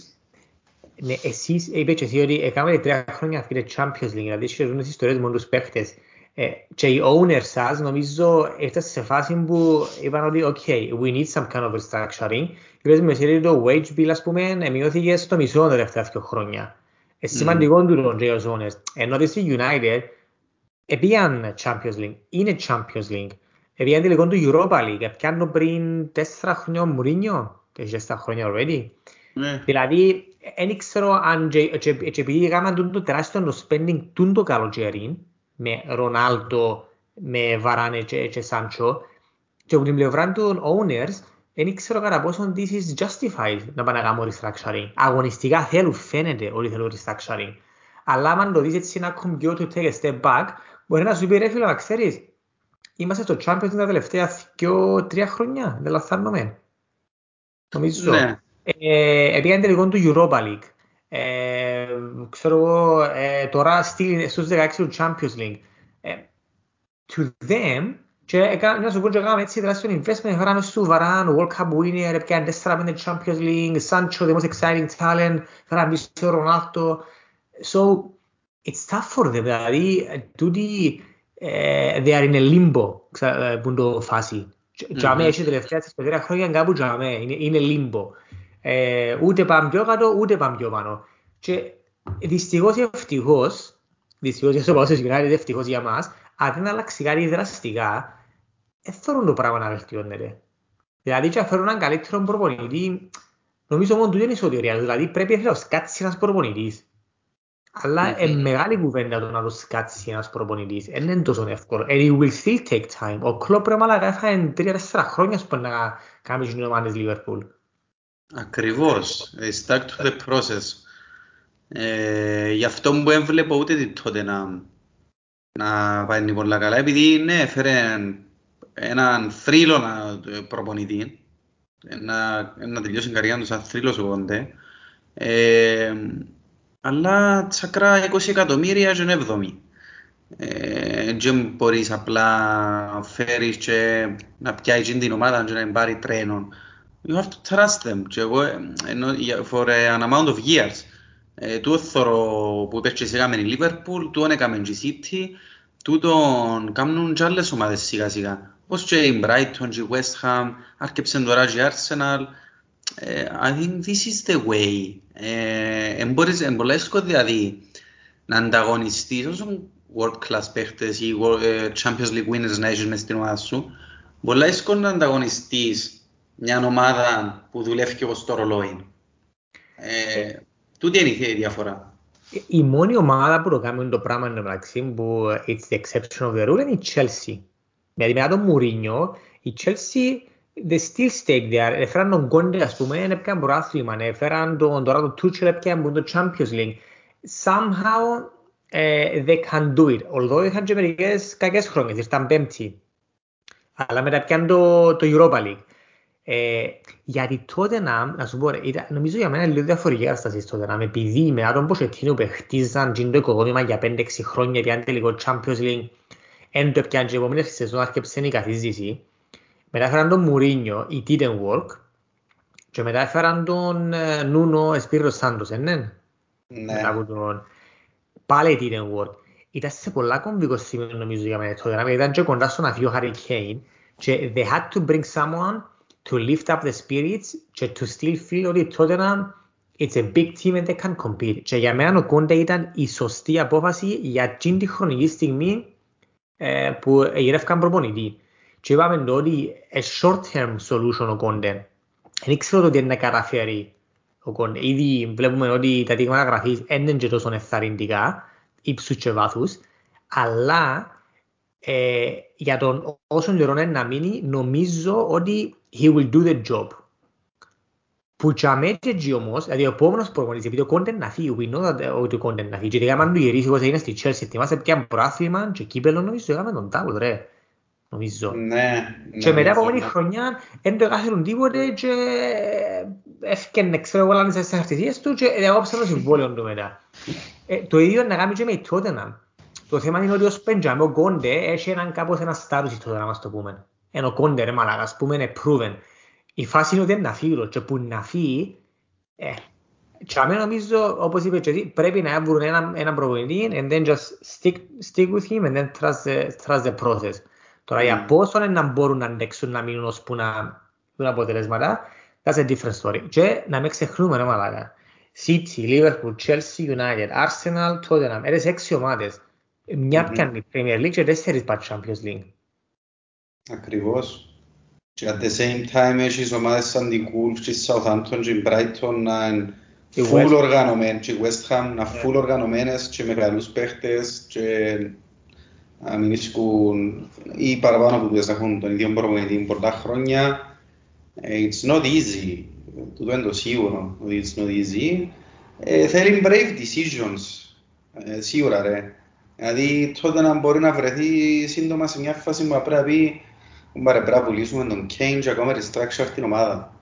ναι, εσείς είπες και εσύ ότι έκαναμε τρία χρόνια να πήρε Champions League, δηλαδή είχε ζουν τις ιστορίες μόνο τους παίχτες. Ε, και οι owners σας νομίζω έφτασε σε φάση που είπαν ότι ok, we need some kind of restructuring. Είπες με σειρή το wage bill ας πούμε μειώθηκε στο μισό τα τελευταία δύο χρόνια. Ε, σημαντικό του τον και οι owners. Ενώ ότι στη United Επίαν Champions League, είναι Champions League. Επίαν τελικό του Europa League, πιάνω πριν τέσσερα χρόνια ο Μουρίνιο, έχει τέσσερα χρόνια already. Ναι. Δηλαδή, δεν ξέρω αν και, και, και επειδή έκαναν το τεράστιο το spending του το καλοκαίρι, με Ρονάλτο, με Βαράνε και, και Σάντσο, και από την πλευρά των owners, δεν ξέρω κατά πόσο this is justified να πάνε να κάνουν restructuring. Αγωνιστικά θέλουν, φαίνεται ότι θέλουν restructuring. Αλλά αν το δεις έτσι ένα κομπιό του take a step back, μπορεί να σου πει ρε φίλε, να ξέρεις, είμαστε στο Champions τα τελευταία δυο, τρία χρόνια, δεν λαθάνομαι. Νομίζω. Ναι. Ε, Επήγαν τελικό του Europa League. Ε, ξέρω εγώ, ε, τώρα στείλει στους 16 του Champions League. Ε, to them, και έκα- να σου πω και έκαναμε έτσι τεράστιο investment, έφεραμε στο Varane, World Cup winner, έπιανε 4-5 Champions League, Sancho, the most exciting talent, έφεραμε πίσω Ronaldo. So, it's tough for them, δηλαδή, ε, τούτοι, ε, they are in a limbo, ξα- ε, που είναι το φάση. Για μένα έχει τελευταία στις πεντέρα χρόνια κάπου για μένα, είναι, είναι limbo. Ε, ούτε πάμε πιο κάτω, ούτε πάμε πιο πάνω. Και δυστυχώς ή ευτυχώς, δυστυχώς για το πάω στο United, ευτυχώς για μας, αν δεν αλλάξει κάτι δραστικά, δεν θέλουν το πράγμα να βελτιώνεται. Δηλαδή και αν φέρουν έναν καλύτερο προπονητή, νομίζω μόνο τούτο είναι ισοτηρία. Δηλαδή πρέπει να σκάτσει ένας προπονητής. Αλλά είναι μεγάλη κουβέντα το να το σκάτσει ένας προπονητής. Δεν είναι τόσο εύκολο. And it will still take time. Ο Κλόπ ρε μαλακά έφαγε τρία-τέσσερα χρόνια που να κάνει την ομάδα της Λίβερπουλ. Ακριβώς. Stuck to the process. Ε, γι' αυτό που δεν βλέπω ούτε τι τότε να, να πάει πολλά καλά. Επειδή ναι, έφερε έναν θρύλο προπονητή. Να, να τελειώσει την καριέρα του σαν θρύλος ο Κοντέ. Ε, αλλά τσακρά 20 εκατομμύρια και είναι 7. Ε, δεν μπορείς απλά να φέρεις και να πιάσεις την ομάδα και να πάρει τρένο. You have to trust them. Και εγώ, ενώ, for an amount of years. Ε, τούτο θωρώ που πες και σιγά η Liverpool, τούτον έκαμε η City, τούτον κάνουν και άλλες ομάδες σιγά σιγά. Όπως και η Brighton, η West Ham, άρκεψαν τώρα και η Arsenal. I think this is the way. Είναι πολύ εύκολο δηλαδή να ανταγωνιστείς όσον world class παίχτες ή Champions League winners να έχεις μες στην ομάδα σου. Πολύ εύκολο να ανταγωνιστείς μια ομάδα που δουλεύει και όπως το ρολόι. Ε, τούτη είναι η διαφορά. Η μόνη ομάδα που το κάνει το πράγμα είναι μεταξύ που it's the exception of the rule είναι η Chelsea. Δηλαδή μετά τον Μουρίνιο, η Chelsea they still stayed there. Έφεραν τον Κόντε, ας πούμε, έπιαν προάθλημα. Έφεραν τον τώρα το Τούτσελ, έπιαν το Champions League. Somehow uh, they can do it. Although είχαν και μερικές κακές χρόνιες, ήρθαν πέμπτη. Αλλά μετά έπιαν το, το Europa League. Ε, γιατί τότε να, να σου πω, ήταν, νομίζω για μένα λίγο διαφορετική κατάσταση τότε να, επειδή με άτομο πως εκείνο που χτίζαν το οικοδόμημα για 5-6 χρόνια, πιάνε τελικό Champions League, εν το έπιαν και επόμενες σεζόν άρχισε η καθίζηση, μετά έφεραν τον Μουρίνιο, η didn't work, και μετά έφεραν τον Νούνο Εσπίρο Σάντος, ε, ναι. Ναι. Τον... Πάλι didn't work. Ήταν σε πολλά κομβικό σημείο νομίζω για μένα τότε, γιατί ήταν και κοντά στο να φύγει ο Harry Kane και they had to bring someone to lift up the spirits και to still feel ότι τότε να it's a big team and they can compete. Και για μένα ο Κόντε ήταν η σωστή απόφαση για την τη χρονική στιγμή ε, που γυρεύκαν προπονητή. Και είπαμε ότι a short term solution ο Κόντε. Δεν ξέρω ότι να καταφέρει ο Κόντε. Ήδη βλέπουμε ότι τα δείγματα γραφής δεν είναι και τόσο ευθαρρυντικά, ύψους και βάθους, αλλά ε, για τον όσον καιρό να μείνει, νομίζω ότι he will do the job. Που και εκεί όμως, δηλαδή ο επόμενος προπονητής, επειδή ο Κόντε να φύγει, we know that ότι ο Κόντε να φύγει, και έκαναν του γυρίσει όπως έγινε στη Chelsea, θυμάσαι πια πρόθυμα και κύπελο νομίζω έκαμε τον τάβο, ρε. Νομίζω. Ναι. Και μετά από μόνη χρονιά δεν το έκαναν τίποτε και έφυγε, ξέρω εγώ, λάνε στις αρτησίες του και έκοψαν το συμβόλαιο του μετά. Ε, το ίδιο να κάνει και με η Tottenham. Το θέμα είναι ότι ως πέντζαμε ο Κόντε έχει έναν κάπως ένα στάτους η Tottenham, ας το πούμε. Ενώ κόντε ρε μαλάκα, ας πούμε είναι proven. Η φάση είναι ότι είναι να φύγει και που να φύγει, ε, και αμέ νομίζω, όπως είπε και εσύ, πρέπει να βρουν ένα, ένα προπονητή and then just stick, stick with him and then trust the, trust the process. Τώρα mm. για πόσο είναι να μπορούν να αντέξουν να μείνουν ώσπου να δουν αποτελέσματα, that's a different story. Και να μην ξεχνούμε ρε μαλάκα. City, Liverpool, Chelsea, United, Arsenal, Tottenham, έρες έξι ομάδες. Μια mm-hmm. πιάνει Premier League και τέσσερις πάει Champions League. Ακριβώς. Και at the same time έχεις ομάδες σαν την Wolves και η Southampton και η Brighton να είναι full οργανωμένες και η West Ham να yeah. full οργανωμένες και με καλούς παίχτες και να μην ίσκουν ή παραπάνω που τους έχουν τον ίδιο προπονητή πολλά χρόνια. It's not easy. Τούτο είναι το σίγουρο ότι it's not easy. Ε, θέλει brave decisions. Ε, σίγουρα ρε. Δηλαδή τότε να μπορεί να βρεθεί σύντομα σε μια φάση που πρέπει να πει Μπαρε, πρέπει να πουλήσουμε τον Kane και ακόμα restructure την ομάδα.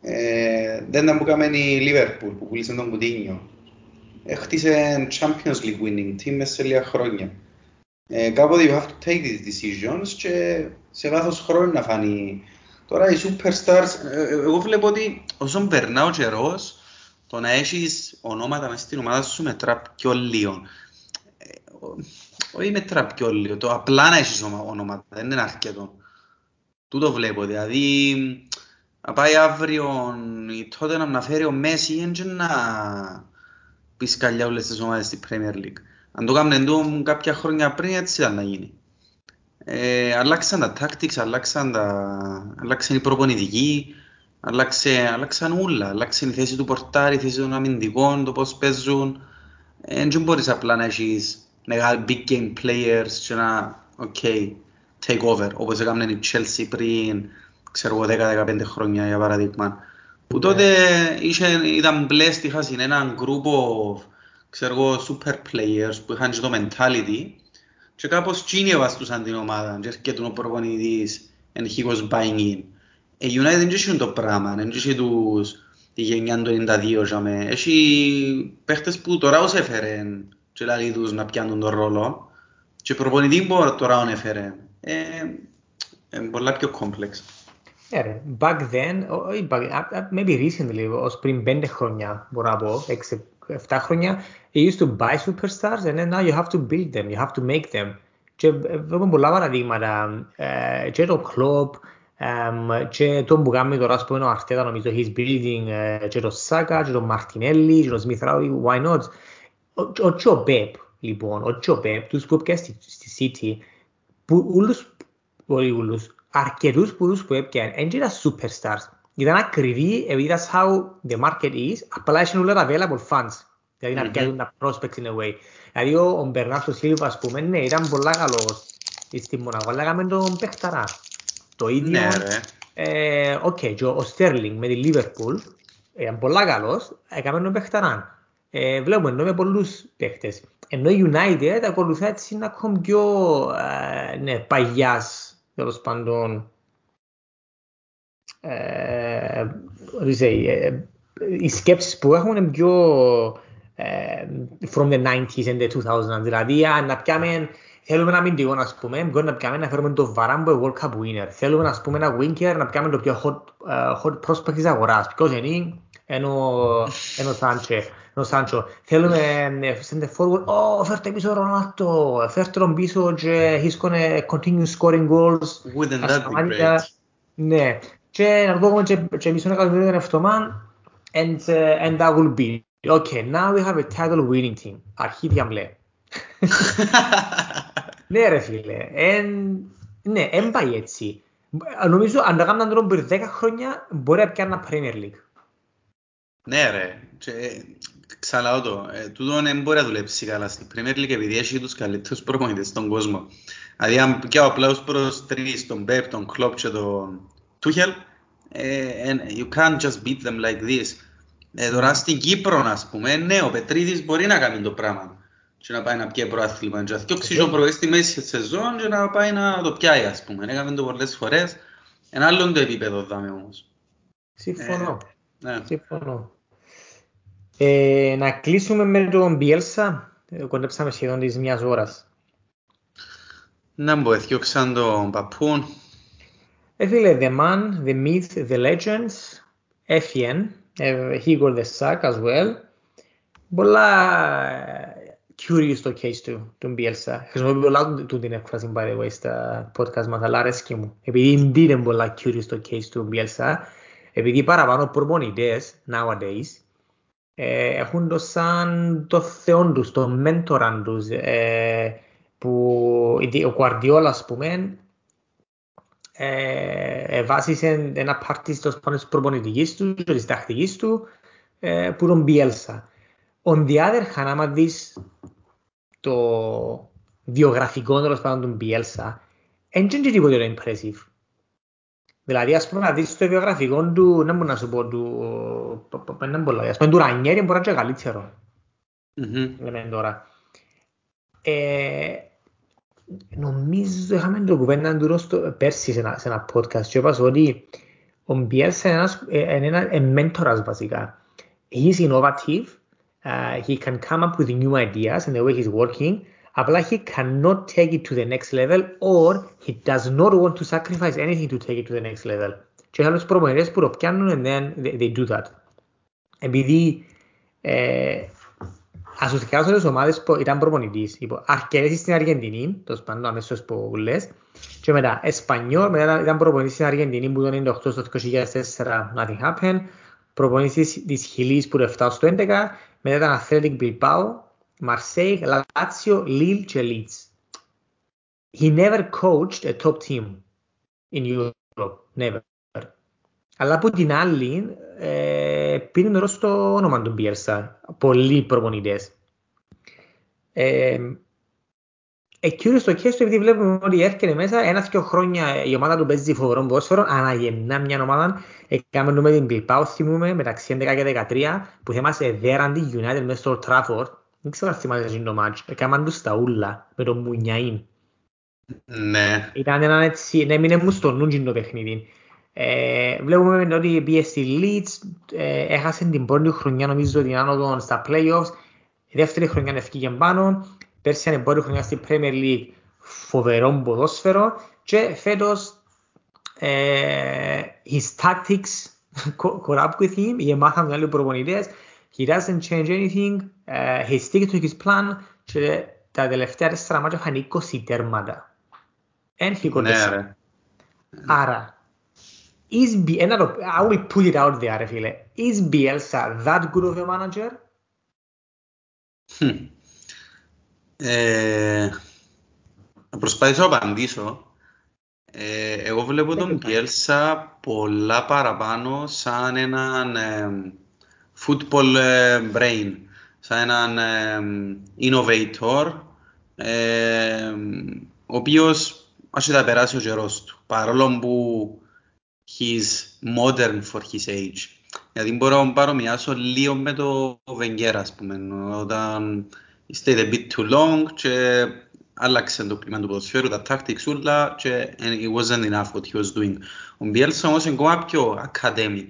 Ε, δεν ήταν που έκαμε η Liverpool που πουλήσε τον Κουτίνιο. Έχτισε Champions League winning team μέσα σε λίγα χρόνια. Ε, κάποτε you have to take these decisions και σε βάθος χρόνου να φανεί. Τώρα οι superstars, ε, εγώ βλέπω ότι όσον περνά ο καιρός, το να έχεις ονόματα μέσα στην ομάδα σου μετρά πιο λίγο. Ε, όχι με τραπιόλιο, το απλά να έχεις ονόματα, δεν είναι αρκετό. Τούτο βλέπω, δηλαδή να πάει αύριο η τότε να φέρει ο Μέση και να πει σκαλιά όλες τις ομάδες στην Premier League. Αν το κάνουν εντό κάποια χρόνια πριν έτσι ήταν να γίνει. Ε, αλλάξαν τα tactics, αλλάξαν, τα... αλλάξαν οι προπονητικοί, αλλάξαν, αλλάξαν όλα. Αλλάξαν η θέση του πορτάρι, η θέση των αμυντικών, το πώς παίζουν. δεν μπορείς απλά να έχεις μεγάλοι big game players και να, ok, take over, όπως έκαμε η Chelsea πριν, ξέρω εγώ, 10-15 χρόνια για παράδειγμα. Που τότε είχε, ήταν blessed, είχαν έναν group of, ξέρω εγώ, super players που είχαν και το mentality. και κάπως τσίνιεβα στους την ομάδα και έρχεται ο προπονητής and he was buying in. Η United δεν είχε το πράγμα, δεν είχε τους τη γενιά του 92 Έχει παίχτες που τώρα ως έφερε και λέει τους να πιάνουν τον ρόλο και προπονητής που τώρα όν έφερε. Ε, ε, πολλά πιο complex. Yeah, back then, maybe recently, ως πριν πέντε χρόνια, μπορώ να πω, 7 χρόνια, you used to buy superstars and then now you have to build them, you have to make them. Και βλέπουμε πολλά παραδείγματα, και το club, και το που κάνει τώρα, ας πούμε, ο Αρτέτα, νομίζω, he's building και το Σάκα, και το Μαρτινέλli, και το Σμιθ Ράουι, why not; Ο Τσο Πέπ, λοιπόν, ο Τσο Πέπ, τους που έπιανε στη City, που ούλους, όχι ούλους, αρκετούς πουλούς που έπιανε, δεν ήταν superstars. Ήταν ακριβή, επειδή that's how the market is, απλά έχουν όλα τα available funds. Δηλαδή να πιάνουν τα prospects in a way. Δηλαδή ο Μπερνάρτο Σίλβα, ας πούμε, ναι, ήταν πολλά καλός στη Μονακό, αλλά έκαμε τον Πεχταρά. Το ίδιο, Ναι, ρε. ε, οκ, και ο Στέρλινγκ με τη Λίβερπουλ, ήταν πολλά καλός, έκαμε τον παιχταρά. Ε, βλέπουμε ενώ με πολλούς παίχτες. Ενώ η United ακολουθεί έτσι είναι ακόμη πιο ε, ναι, παγιάς, τέλος πάντων, ε, what do you say, ε, οι σκέψεις που έχουν είναι πιο ε, from the 90s and the 2000s. Δηλαδή, αν να πιάμε, θέλουμε ένα αμυντικό, να πούμε, μπορεί να πιάμε να φέρουμε το Βαράμπο World Cup winner. Θέλουμε να πούμε ένα winker, να πιάμε το πιο hot, ε, hot prospect της αγοράς. Ποιος είναι, ενώ ενώ Σάντσε. Ενώ Σάντσο. Θέλουμε ε, center forward, oh, φέρτε πίσω Ρονάτο, φέρτε τον πίσω και he's gonna continue scoring goals. Wouldn't that be Ασταμάτητα. great? Ναι. Και να το πούμε και, και μισό εκατομμύριο ευτομάν and, uh, and that will be. Okay, now we have a title winning team. Αρχίδια μπλε. (laughs) ναι ρε φίλε. Εν, ναι, εν πάει έτσι. Νομίζω αν τα κάνουν τον πριν 10 χρόνια μπορεί να πιάνει ένα Premier League. Ναι ρε, και, ε, ξαναλάω το, ε, τούτο δεν μπορεί να δουλέψει καλά στην Premier League επειδή έχει τους καλύτερους προπονητές στον κόσμο. Δηλαδή αν πιάω απλά προς τρεις, τον Pep, τον Klopp και τον Tuchel, ε, and you can't just beat them like this. Ε, τώρα στην Κύπρο, ας πούμε, ναι, ο Πετρίδης μπορεί να κάνει το πράγμα και να πάει να πιάει προάθλημα. Και να διώξει ο προές στη μέση της σεζόν και να πάει να το πιάει, ας πούμε. Έκαμε το πολλές φορές. Ένα άλλο το επίπεδο δάμε όμως. Συμφωνώ. Ναι. Συμφωνώ. Ε, να κλείσουμε με τον Μπιέλσα. Ε, Κοντέψαμε σχεδόν της μιας ώρας. Να μπω, έθιωξαν τον παππούν. Ε, φίλε, the man, the myth, the legends, έφυγεν. Ε, he got the sack as well. Πολλά ε, curious το case του, τον Bielsa. Χρησιμοποιώ πολλά του την έκφραση, by the way, στα podcast μας, αλλά αρέσκει μου. Επειδή είναι πολλά curious το case του Bielsa, επειδή παραπάνω προπονητές, nowadays, ε, έχουν το σαν το θεόν τους, το μέντοραν τους, ε, που η- ο Guardiola, ας πούμε, ε, βάσισε ένα πάρτι στο πάνω της προπονητικής του και της τακτικής του ε, που τον Bielsa. On the other hand, άμα δεις το βιογραφικό τέλος πάντων του Bielsa, δεν είναι και τίποτε το impressive. Δηλαδή, ας πούμε, να δεις το βιογραφικό του, να μπορώ να σου πω, του, π- π- π- δεν μπορώ, ας πούμε, του Ρανιέρη μπορεί να είναι και καλύτερο Μμμ. λέμε τώρα. Ε, νομίζω είχαμε το κουβέντα του στο, πέρσι σε ένα, σε ένα podcast και είπας σου ότι ο Μπιέλσα είναι ένας, ε, είναι ένα ε, μέντορας βασικά. He's innovative, uh, he can come up with new ideas in the way he's working, απλά he cannot take it to the next level or he does not want to sacrifice anything to take it to the next level. Και άλλους προπονητές που το πιάνουν and then they, they do that. Επειδή ε, Ασουσικά όλες τις ομάδες που ήταν προπονητής. Λοιπόν, αρκετές στην Αργεντινή, το σπάνω αμέσως που λες. Και μετά, Εσπανιόλ, μετά ήταν προπονητής στην Αργεντινή που το 98 στο 2004, nothing happened. Προπονητής της Χιλής που το 7 στο 11. Μετά ήταν Athletic Bilbao, Marseille, Lazio, Lille και Leeds. He never coached a top team in Europe. Never. Αλλά από την άλλη, ε, πήρε νερό στο όνομα του Μπιέλσα. Πολλοί προπονητές. Ε, Εκείνο στο κέστο, επειδή βλέπουμε ότι έρχεται μέσα ένα-δυο χρόνια η ομάδα του παίζει φοβερό ποδόσφαιρο, αναγεννά μια ομάδα. Έκαμε με την Bilbao, θυμούμε, μεταξύ 11 και 13, που θυμάσαι δέραντη United μέσα στο Trafford. Δεν ξέρω αν θυμάσαι αυτό το μάτσο. Έκαναν τους τα ούλα με τον Μουνιαΐν. Ναι. Ήταν ένα έτσι, ναι, μείνε μου στο νου το παιχνίδι. Ε, βλέπουμε ότι πήγε στη Leeds, ε, έχασε την πρώτη χρονιά νομίζω την άνοδο στα playoffs, η δεύτερη χρονιά ευκήγε πάνω, πέρσι είναι πρώτη χρονιά στη Premier League φοβερό ποδόσφαιρο και φέτος ε, his tactics caught up with him, οι μάθαν άλλοι προπονητές, he doesn't change anything, uh, he sticks to his plan και τα τελευταία τέσσερα μάτια είχαν 20 τέρματα. Εν ναι, ρε. Άρα, is B, I will put it out there, φίλε. Is Bielsa that good of a manager? Hm. Ε, να προσπαθήσω να απαντήσω. Ε, εγώ βλέπω τον Bielsa πολλά παραπάνω σαν έναν ε, football ε, brain, σαν έναν ε, innovator, ε, ο οποίος άρχισε να περάσει ο καιρός του, παρόλο που he's modern for his age. Γιατί μπορώ να παρομοιάσω λίγο με το Wenger, ας πούμε, όταν stayed a bit too long και άλλαξε το κλίμα του ποδοσφαίρου, τα tactics όλα και it wasn't enough what he was doing. Ο Bielsa όμως είναι ακόμα πιο academic.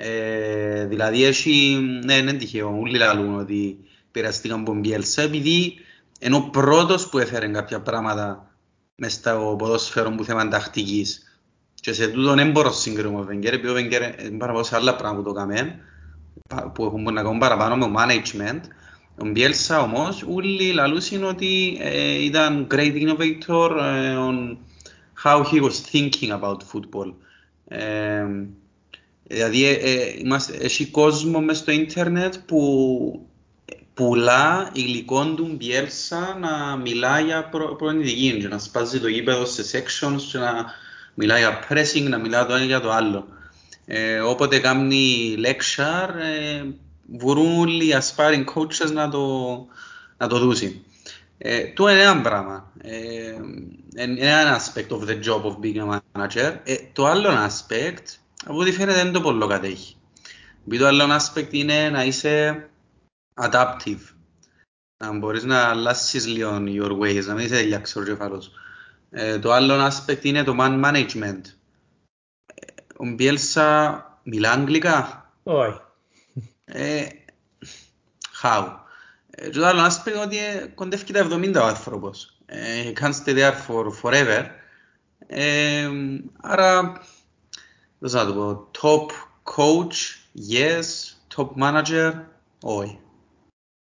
Ε, δηλαδή έχει, ναι, είναι τυχαίο, όλοι λαλούν ότι πειραστήκαν από τον Bielsa επειδή είναι ο πρώτος που έφερε κάποια πράγματα μες στο ποδόσφαιρο που θέμα τακτικής. Και σε τούτο δεν μπορώ να συγκρίνω με τον Wenger, επειδή ο Wenger είναι πάρα σε άλλα πράγματα που το κάμε, που έχουν να κάνουν παραπάνω με management. Ο Bielsa όμως, όλοι λαλούσαν ότι ε, ήταν great innovator ε, on how he was thinking about football. Ε, δηλαδή, ε, ε, είμαστε, έχει κόσμο μες στο ίντερνετ που πουλά υλικό του Bielsa να μιλά για προ, προενδική και να σπάζει το γήπεδο σε sections και να μιλά για pressing, να μιλά το ένα για το άλλο. Ε, όποτε κάνει lecture, ε, μπορούν όλοι οι aspiring coaches να το, να το δούσει. Ε, το είναι ένα πράγμα. Ε, είναι ένα aspect of the job of being a manager. Ε, το άλλο aspect, από ό,τι φαίνεται, δεν το πολύ κατέχει. το άλλο aspect είναι να είσαι adaptive. Να μπορείς να αλλάσεις λίγο your ways, να μην είσαι διάξερο κεφάλος. Ε, το άλλο aspect είναι το man management. Ε, ο Μπιέλσα μιλά αγγλικά; Όχι. Ε, how; Ε, το άλλο aspect είναι ότι κοντεύει τα 70 ο άνθρωπος. He can't stay there for forever. Ε, άρα, δεν θα το πω, top coach, yes, top manager, όχι.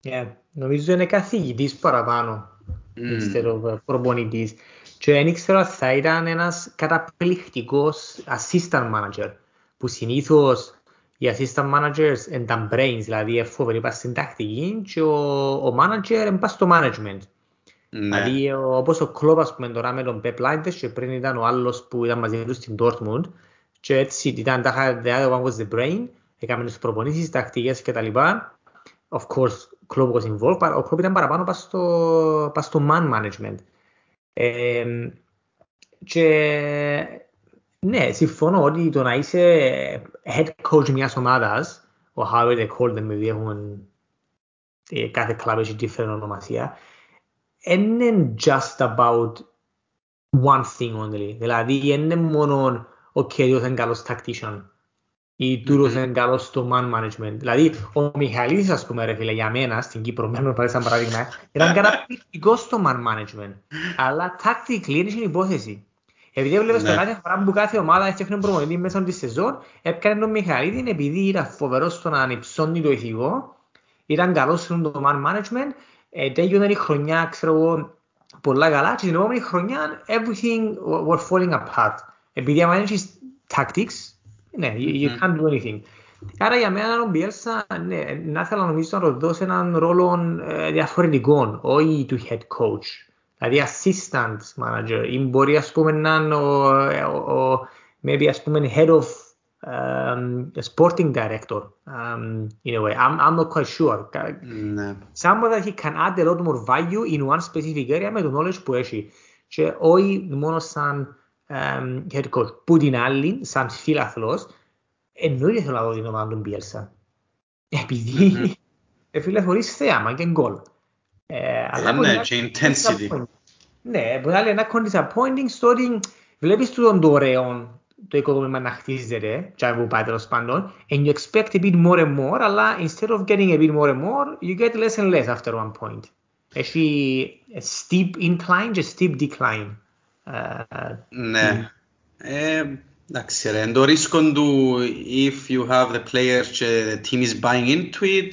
Yeah. Νομίζω είναι καθηγητής παραπάνω, mm. προπονητής. Και δεν ήξερα ότι θα ήταν ένας καταπληκτικός assistant manager, που συνήθως οι assistant managers είναι τα brains, δηλαδή είναι φοβερή πας στην τακτική και ο, ο manager είναι πας στο management. Ναι. Δηλαδή όπως ο Klopp ας πούμε τώρα με τον Pep Linders και πριν ήταν ο άλλος που ήταν μαζί του στην Dortmund και έτσι ήταν τα the other one was the brain, έκαμε τις προπονήσεις, τακτικές κτλ. Of course, Klopp was involved, αλλά ο Klopp ήταν παραπάνω πας στο, πας στο man management. Ε, και ναι, συμφωνώ ότι το να είσαι head coach μιας ομάδας, ο however they call them, επειδή έχουν κάθε κλαμπ έχει different ονομασία, είναι just about one thing only. Δηλαδή, είναι μόνο, ok, ποιος είναι καλός tactician ή τούτος είναι καλός στο man management. Δηλαδή, ο Μιχαλίδης, ας πούμε, ρε φίλε, για μένα, στην Κύπρο, μένω πάρει σαν παράδειγμα, ήταν (laughs) καταπληκτικός στο man management. Αλλά tactically είναι η υπόθεση. Επειδή βλέπεις το κάθε φορά που κάθε ομάδα έφτιαχνε προμονητή μέσα στη σεζόν, έπαιρνε τον Μιχαλίδη επειδή ήταν φοβερός στο να ανυψώνει το ηθικό, ήταν καλός στο man management, ε, τέλειωνε η χρονιά, ξέρω εγώ, πολλά καλά και την επόμενη χρονιά everything was falling apart. Επειδή άμα έχεις tactics, ναι, you, you can't do anything. Άρα για μένα ο Μπιέλσα, ναι, να ήθελα νομίζω να του δώσει έναν ρόλο ε, διαφορετικό, όχι του head coach. Δηλαδή assistant manager ή μπορεί ας πούμε να είναι ο, ο, ο maybe ας πούμε head of um, a sporting director um, in a way. I'm, I'm not quite sure. Ναι. Someone that he can add a lot more value in one specific area με το knowledge που έχει. Και όχι μόνο σαν um, head coach, που την άλλη, σαν φίλαθλος, εννοείται θέλω να δω την ομάδα του Μπιέλσα. Επειδή, Μμμ. ε, φίλε, χωρίς θέαμα και γκολ. Ε, αλλά ναι, μπορεί να- και intensity. Ναι, μπορεί να λέει ένα disappointing στο ότι βλέπεις τούτον το ωραίο το οικοδόμημα να χτίζεται, και αν που πάει τέλος πάντων, and you expect a bit more and more, αλλά instead of getting a bit more and more, you get less and less after one point. Έχει a steep incline και steep decline. Ε, Ναι. Ε, εντάξει ρε, εν το ρίσκο του if you have the players και the team is buying into it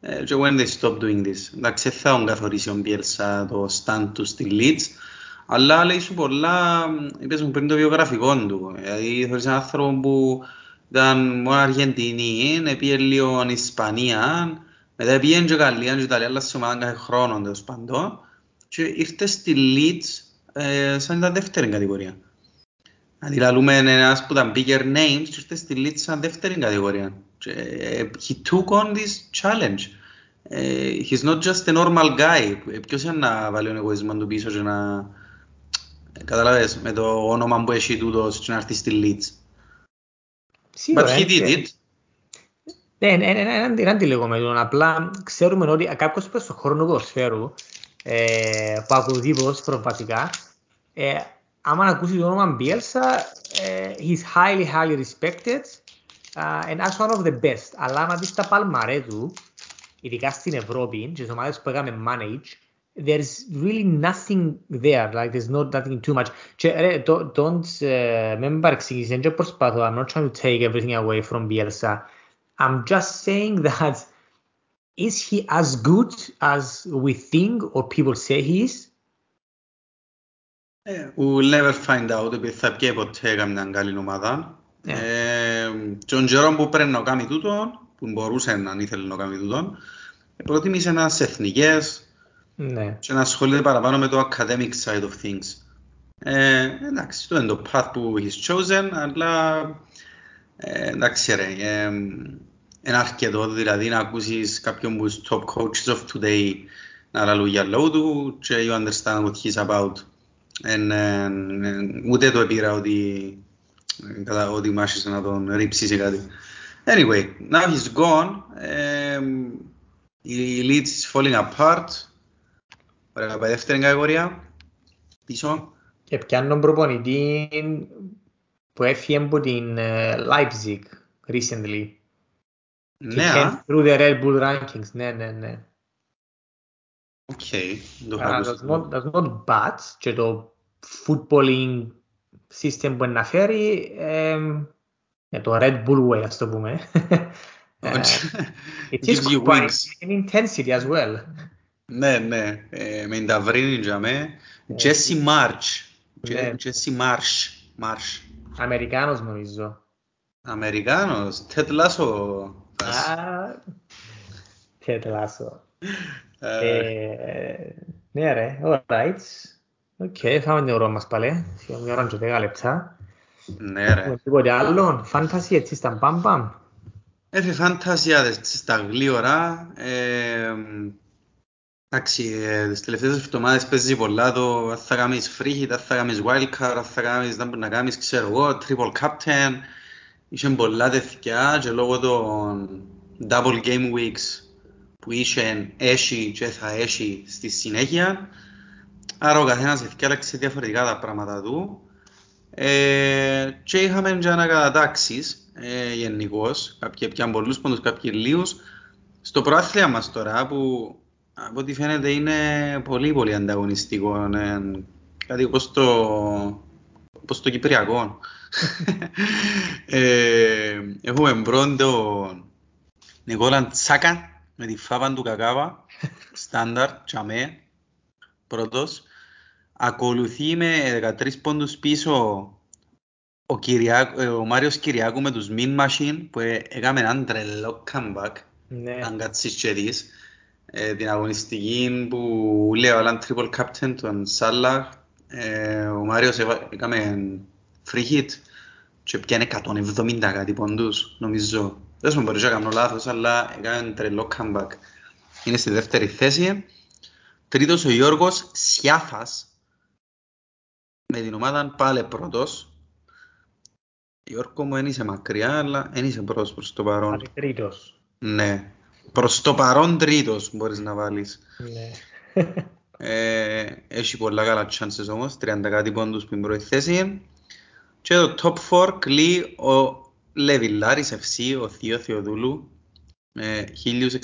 ε, και when they stop doing this. Εντάξει, δεν θα τον καθορίσει ο Μπιέλσα το stand του στη Leeds αλλά λέει σου πολλά, είπες μου πριν το βιογραφικό του. Δηλαδή θεωρείς έναν άνθρωπο που ήταν μόνο Αργεντινή, πήγε λίγο Ισπανία, μετά πήγε και Γαλλία και Ιταλία, αλλά σε ομάδα κάθε χρόνο τέλος πάντων και ήρθε στη Leeds ε, σαν ήταν δεύτερη κατηγορία. Δηλαδή λαλούμε ένας που ήταν bigger names και ήρθε στη Leeds σαν δεύτερη κατηγορία. Και, ε, he took on this challenge. Ε, he's not just a normal guy. Ε, Ποιος είναι να βάλει τον εγωισμό του πίσω και να... ε, Καταλάβες, με το όνομα που έχει τούτος και να έρθει στη Leeds. σίγουρα, But he ε, did και- it. Ναι, ναι, ναι, ναι, δεν αντιλέγομαι τον. Απλά ξέρουμε ότι κάποιος που στον χρόνο του ποδοσφαίρου, ε, που ακολουθεί ποδόσφαιρο βασικά, ε, άμα ακούσει το όνομα Bielsa, ε, he's highly, highly respected uh, and as one of the best. Αλλά άμα δεις τα παλμαρέ του, ειδικά στην Ευρώπη και στις ομάδες που έκαμε manage, there's really nothing there, like there's not nothing too much. Και ρε, don't, don't uh, μην παρεξηγήσεις, δεν προσπαθώ, I'm not trying to take everything away from Bielsa. I'm just saying that is he as good as we think or people say he is? Ε, We'll never find out επειδή θα πιέ ποτέ καμιά καλή ομάδα. Ναι. Ε, τον καιρό που πρέπει να κάνει τούτον, που μπορούσε να ήθελε να κάνει τούτον, ε, προτίμησε να σε εθνικές Ναι. και να ασχολείται παραπάνω με το academic side of things. Ε, εντάξει, αυτό είναι το path που he's chosen, αλλά ε, εντάξει ρε, ε, είναι αρκετό δηλαδή να ακούσεις κάποιον που είναι top coaches of today να λαλούν για λόγω του και you understand what he's about. Εν, ε, ε, ούτε το επήρα ότι, ε, κατά, ότι μάχησε να τον ρίψεις ή κάτι. Anyway, now he's gone. Ε, η Leeds is falling apart. Ωραία, πάει δεύτερη κατηγορία. Πίσω. Και πιάνω προπονητή που έφυγε από την ε, Leipzig recently. Ναι, He α. came through the Red Bull rankings. Ναι, ναι, ναι. Οκ. Δεν το είχα Uh, ακούσει. that's, not, that's not bad. Και το footballing system που να φέρει ε, ε, το Red Bull way, ας το πούμε. Ε, it is Gives you quite wings. an intensity as well. Ναι, ναι. Ε, Με ενταυρύνει για με. Ναι. Jesse Marsch. Ναι. Jesse Marsch. Marsch. Αμερικάνος νομίζω. Αμερικάνος. Ted Lasso. Α, Ted Lasso. Ε, Ε, Ναι ρε, alright. OK, φάαμε την ώρα μας πάλι. Σε μια ώρα και δέκα λεπτά. Ναι ρε. Έχουμε τίποτε άλλο. Fantasy έτσι στα μπαμ μπαμ. Έφε Fantasy στα γλήορα. Ε, Εντάξει, ε, τις τελευταίες εβδομάδες παίζει πολλά το αν θα κάνεις free hit, αν θα κάνεις wildcard, αν θα κάνεις, δεν μπορεί να κάνεις, ξέρω εγώ, triple captain. Είχε πολλά τέτοια και λόγω των double game weeks που είχε έχει και θα έχει στη συνέχεια. Άρα ο καθένας ευκάλεξε διαφορετικά τα πράγματα του. Ε, και είχαμε και ανακατατάξεις ε, γενικώς. Κάποιοι πιάνουν πολλούς πόντους, κάποιοι λίγους. Στο προάθλια μας τώρα που από ό,τι φαίνεται είναι πολύ πολύ ανταγωνιστικό. Ε, κάτι όπως το, όπως το Κυπριακό. Ε, έχουμε πρώτον τον Νικόλα Τσάκα με τη φάβα του Κακάβα, στάνταρ, τσαμέ, πρώτος. Ακολουθεί με 13 πόντους πίσω ο, Κυριάκ, ε, ο Μάριος Κυριάκου με τους Mean Machine που ε, έκαμε έναν τρελό comeback Ναι. αν κάτσεις και δεις ε, την αγωνιστική που λέει ο triple captain τον Σάλλαχ ε, ο Μάριος έβα- έκαμε free hit και πιάνε 170 κάτι πόντους, νομίζω. Δεν μου μπορεί να κάνω λάθος, αλλά έκανε τρελό comeback. Είναι στη δεύτερη θέση. Τρίτος ο Γιώργος Σιάφας, με την ομάδα πάλι πρώτος. Γιώργο μου δεν είσαι μακριά, αλλά δεν είσαι πρώτος προς το παρόν. Πάλι τρίτος. Ναι. Προς το παρόν τρίτος μπορείς να βάλεις. Ναι. Ε, έχει πολλά καλά chances όμως, 30 κάτι πόντους στην πρώτη θέση. Και το top 4 κλεί ο Λεβιλάρης FC, ο Θείο Θεοδούλου, με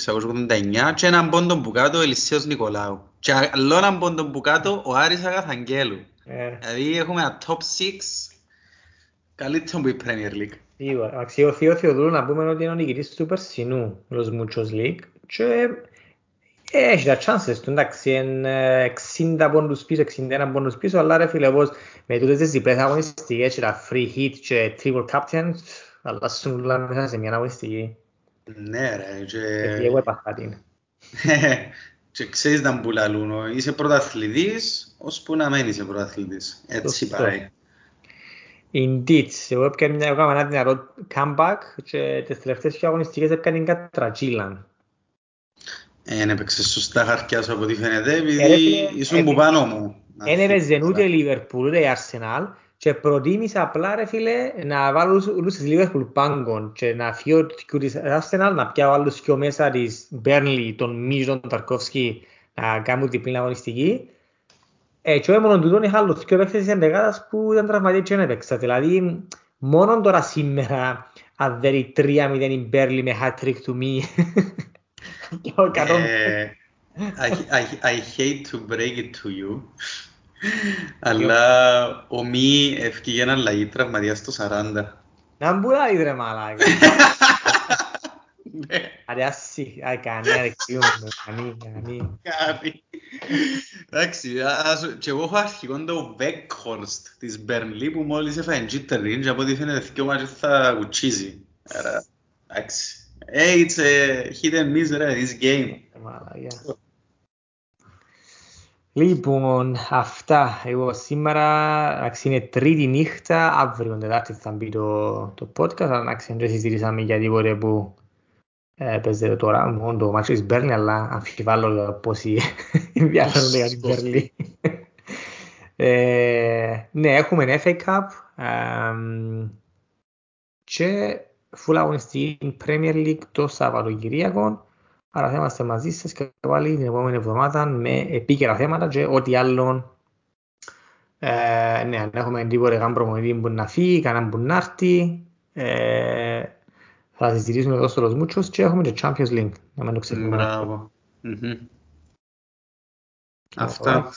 1689 και έναν πόντο που κάτω ο Ελισσέος Νικολάου. Και άλλο έναν πόντο που κάτω ο Άρης Αγαθαγγέλου. Ε, Δηλαδή έχουμε ένα top 6 καλύτερο που η Premier League. Σίγουρα. Αξιό Θείο Θεοδούλου να πούμε ότι είναι ο νικητής του Περσινού, los Muchos League. Και ε, έχει τα chances του, εντάξει, είναι ε, 60 πόντους πίσω, 61 πόντους πίσω, αλλά ρε φίλε, όπως με τούτες τις διπλές αγωνιστικές και τα free hit και triple captain, αλλάσουν όλα μέσα σε μια αγωνιστική. Ναι ρε, και... Γιατί εγώ έπαθα την. (laughs) και ξέρεις να που λαλούν, είσαι πρωταθλητής, ώσπου να μένεις είσαι πρωταθλητής. Έτσι Σωστό. πάει. Indeed, εγώ έπιανα μια έκανα ένα δυνατό comeback και τις τελευταίες δύο αγωνιστικές έπιανα κατρατζίλαν. Δεν έπαιξες σωστά χαρτιά σου από ό,τι φαίνεται, Ε, ρε επειδή φίλε, ήσουν ε, που πάνω μου. Εν έπαιζε ούτε η Liverpool ούτε η Arsenal και προτίμησα απλά ρε φίλε να βάλω όλους- όλους της Liverpool πάγκον και να φύγω του της Arsenal να πιάω άλλους δυο μέσα της Burnley, τον Μίζ, τον Ταρκόφσκι να κάνουν διπλή αγωνιστική. Ε, και όχι μόνο τούτον είχα άλλους δυο παίκτες της εντεγάδας που ήταν τραυματίες και δεν έπαιξα. Δηλαδή μόνο τώρα σήμερα αν δεν είναι 3-0 η Burnley με hat-trick του μη και ο εκατόν- (laughs) Ε, I, I, I hate to break it to you, αλλά ο Μη ευκήγε ένα λαγί τραυματίας στο 40. Να μπουλάει ρε μαλάκα. Ναι, Άρε ασύ, άι κανένα ρε κρύο με κανεί, κανεί. κάτι. Εντάξει, ας- και εγώ έχω αρχικό το Weghorst της Burnley που μόλις έφαγε jittering και από ό,τι φαίνεται δυο μάτια θα κουτσίζει. Άρα, εντάξει. Hey, it's a hit and miss, ρε, this game. Μαλάκα. Λοιπόν, αυτά. Εγώ σήμερα, εντάξει, είναι τρίτη νύχτα, αύριο Τετάρτη θα μπει το, το podcast, αλλά εντάξει, δεν συζητήσαμε για τίποτε που ε, παίζεται τώρα, μόνο το μάτσο της Μπέρλι, αλλά αμφιβάλλω πόσοι ενδιαφέρονται για την Σωστό. Μπέρλι. ε, ναι, έχουμε FA Cup εμ, και full αγωνιστική Premier League το Σαββατοκυριακό. Άρα θα είμαστε μαζί σας και πάλι την επόμενη εβδομάδα με επίκαιρα θέματα και ό,τι άλλο ε, ναι, αν έχουμε τίποτε καν προμονητή που να φύγει, κανέναν που να έρθει ε, θα συζητήσουμε εδώ στο Los Muchos και έχουμε και Champions League να μην το ξεχνούμε. Μπράβο. Μμμ. Αυτά.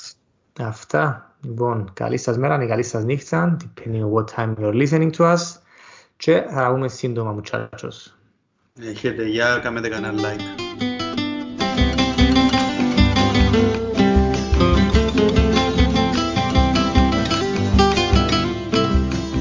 Αυτά. Λοιπόν, καλή σας μέρα ή καλή σας νύχτα, depending on what time you're listening to us και θα τα πούμε σύντομα, muchachos. Έχετε, για κάνετε κανένα like.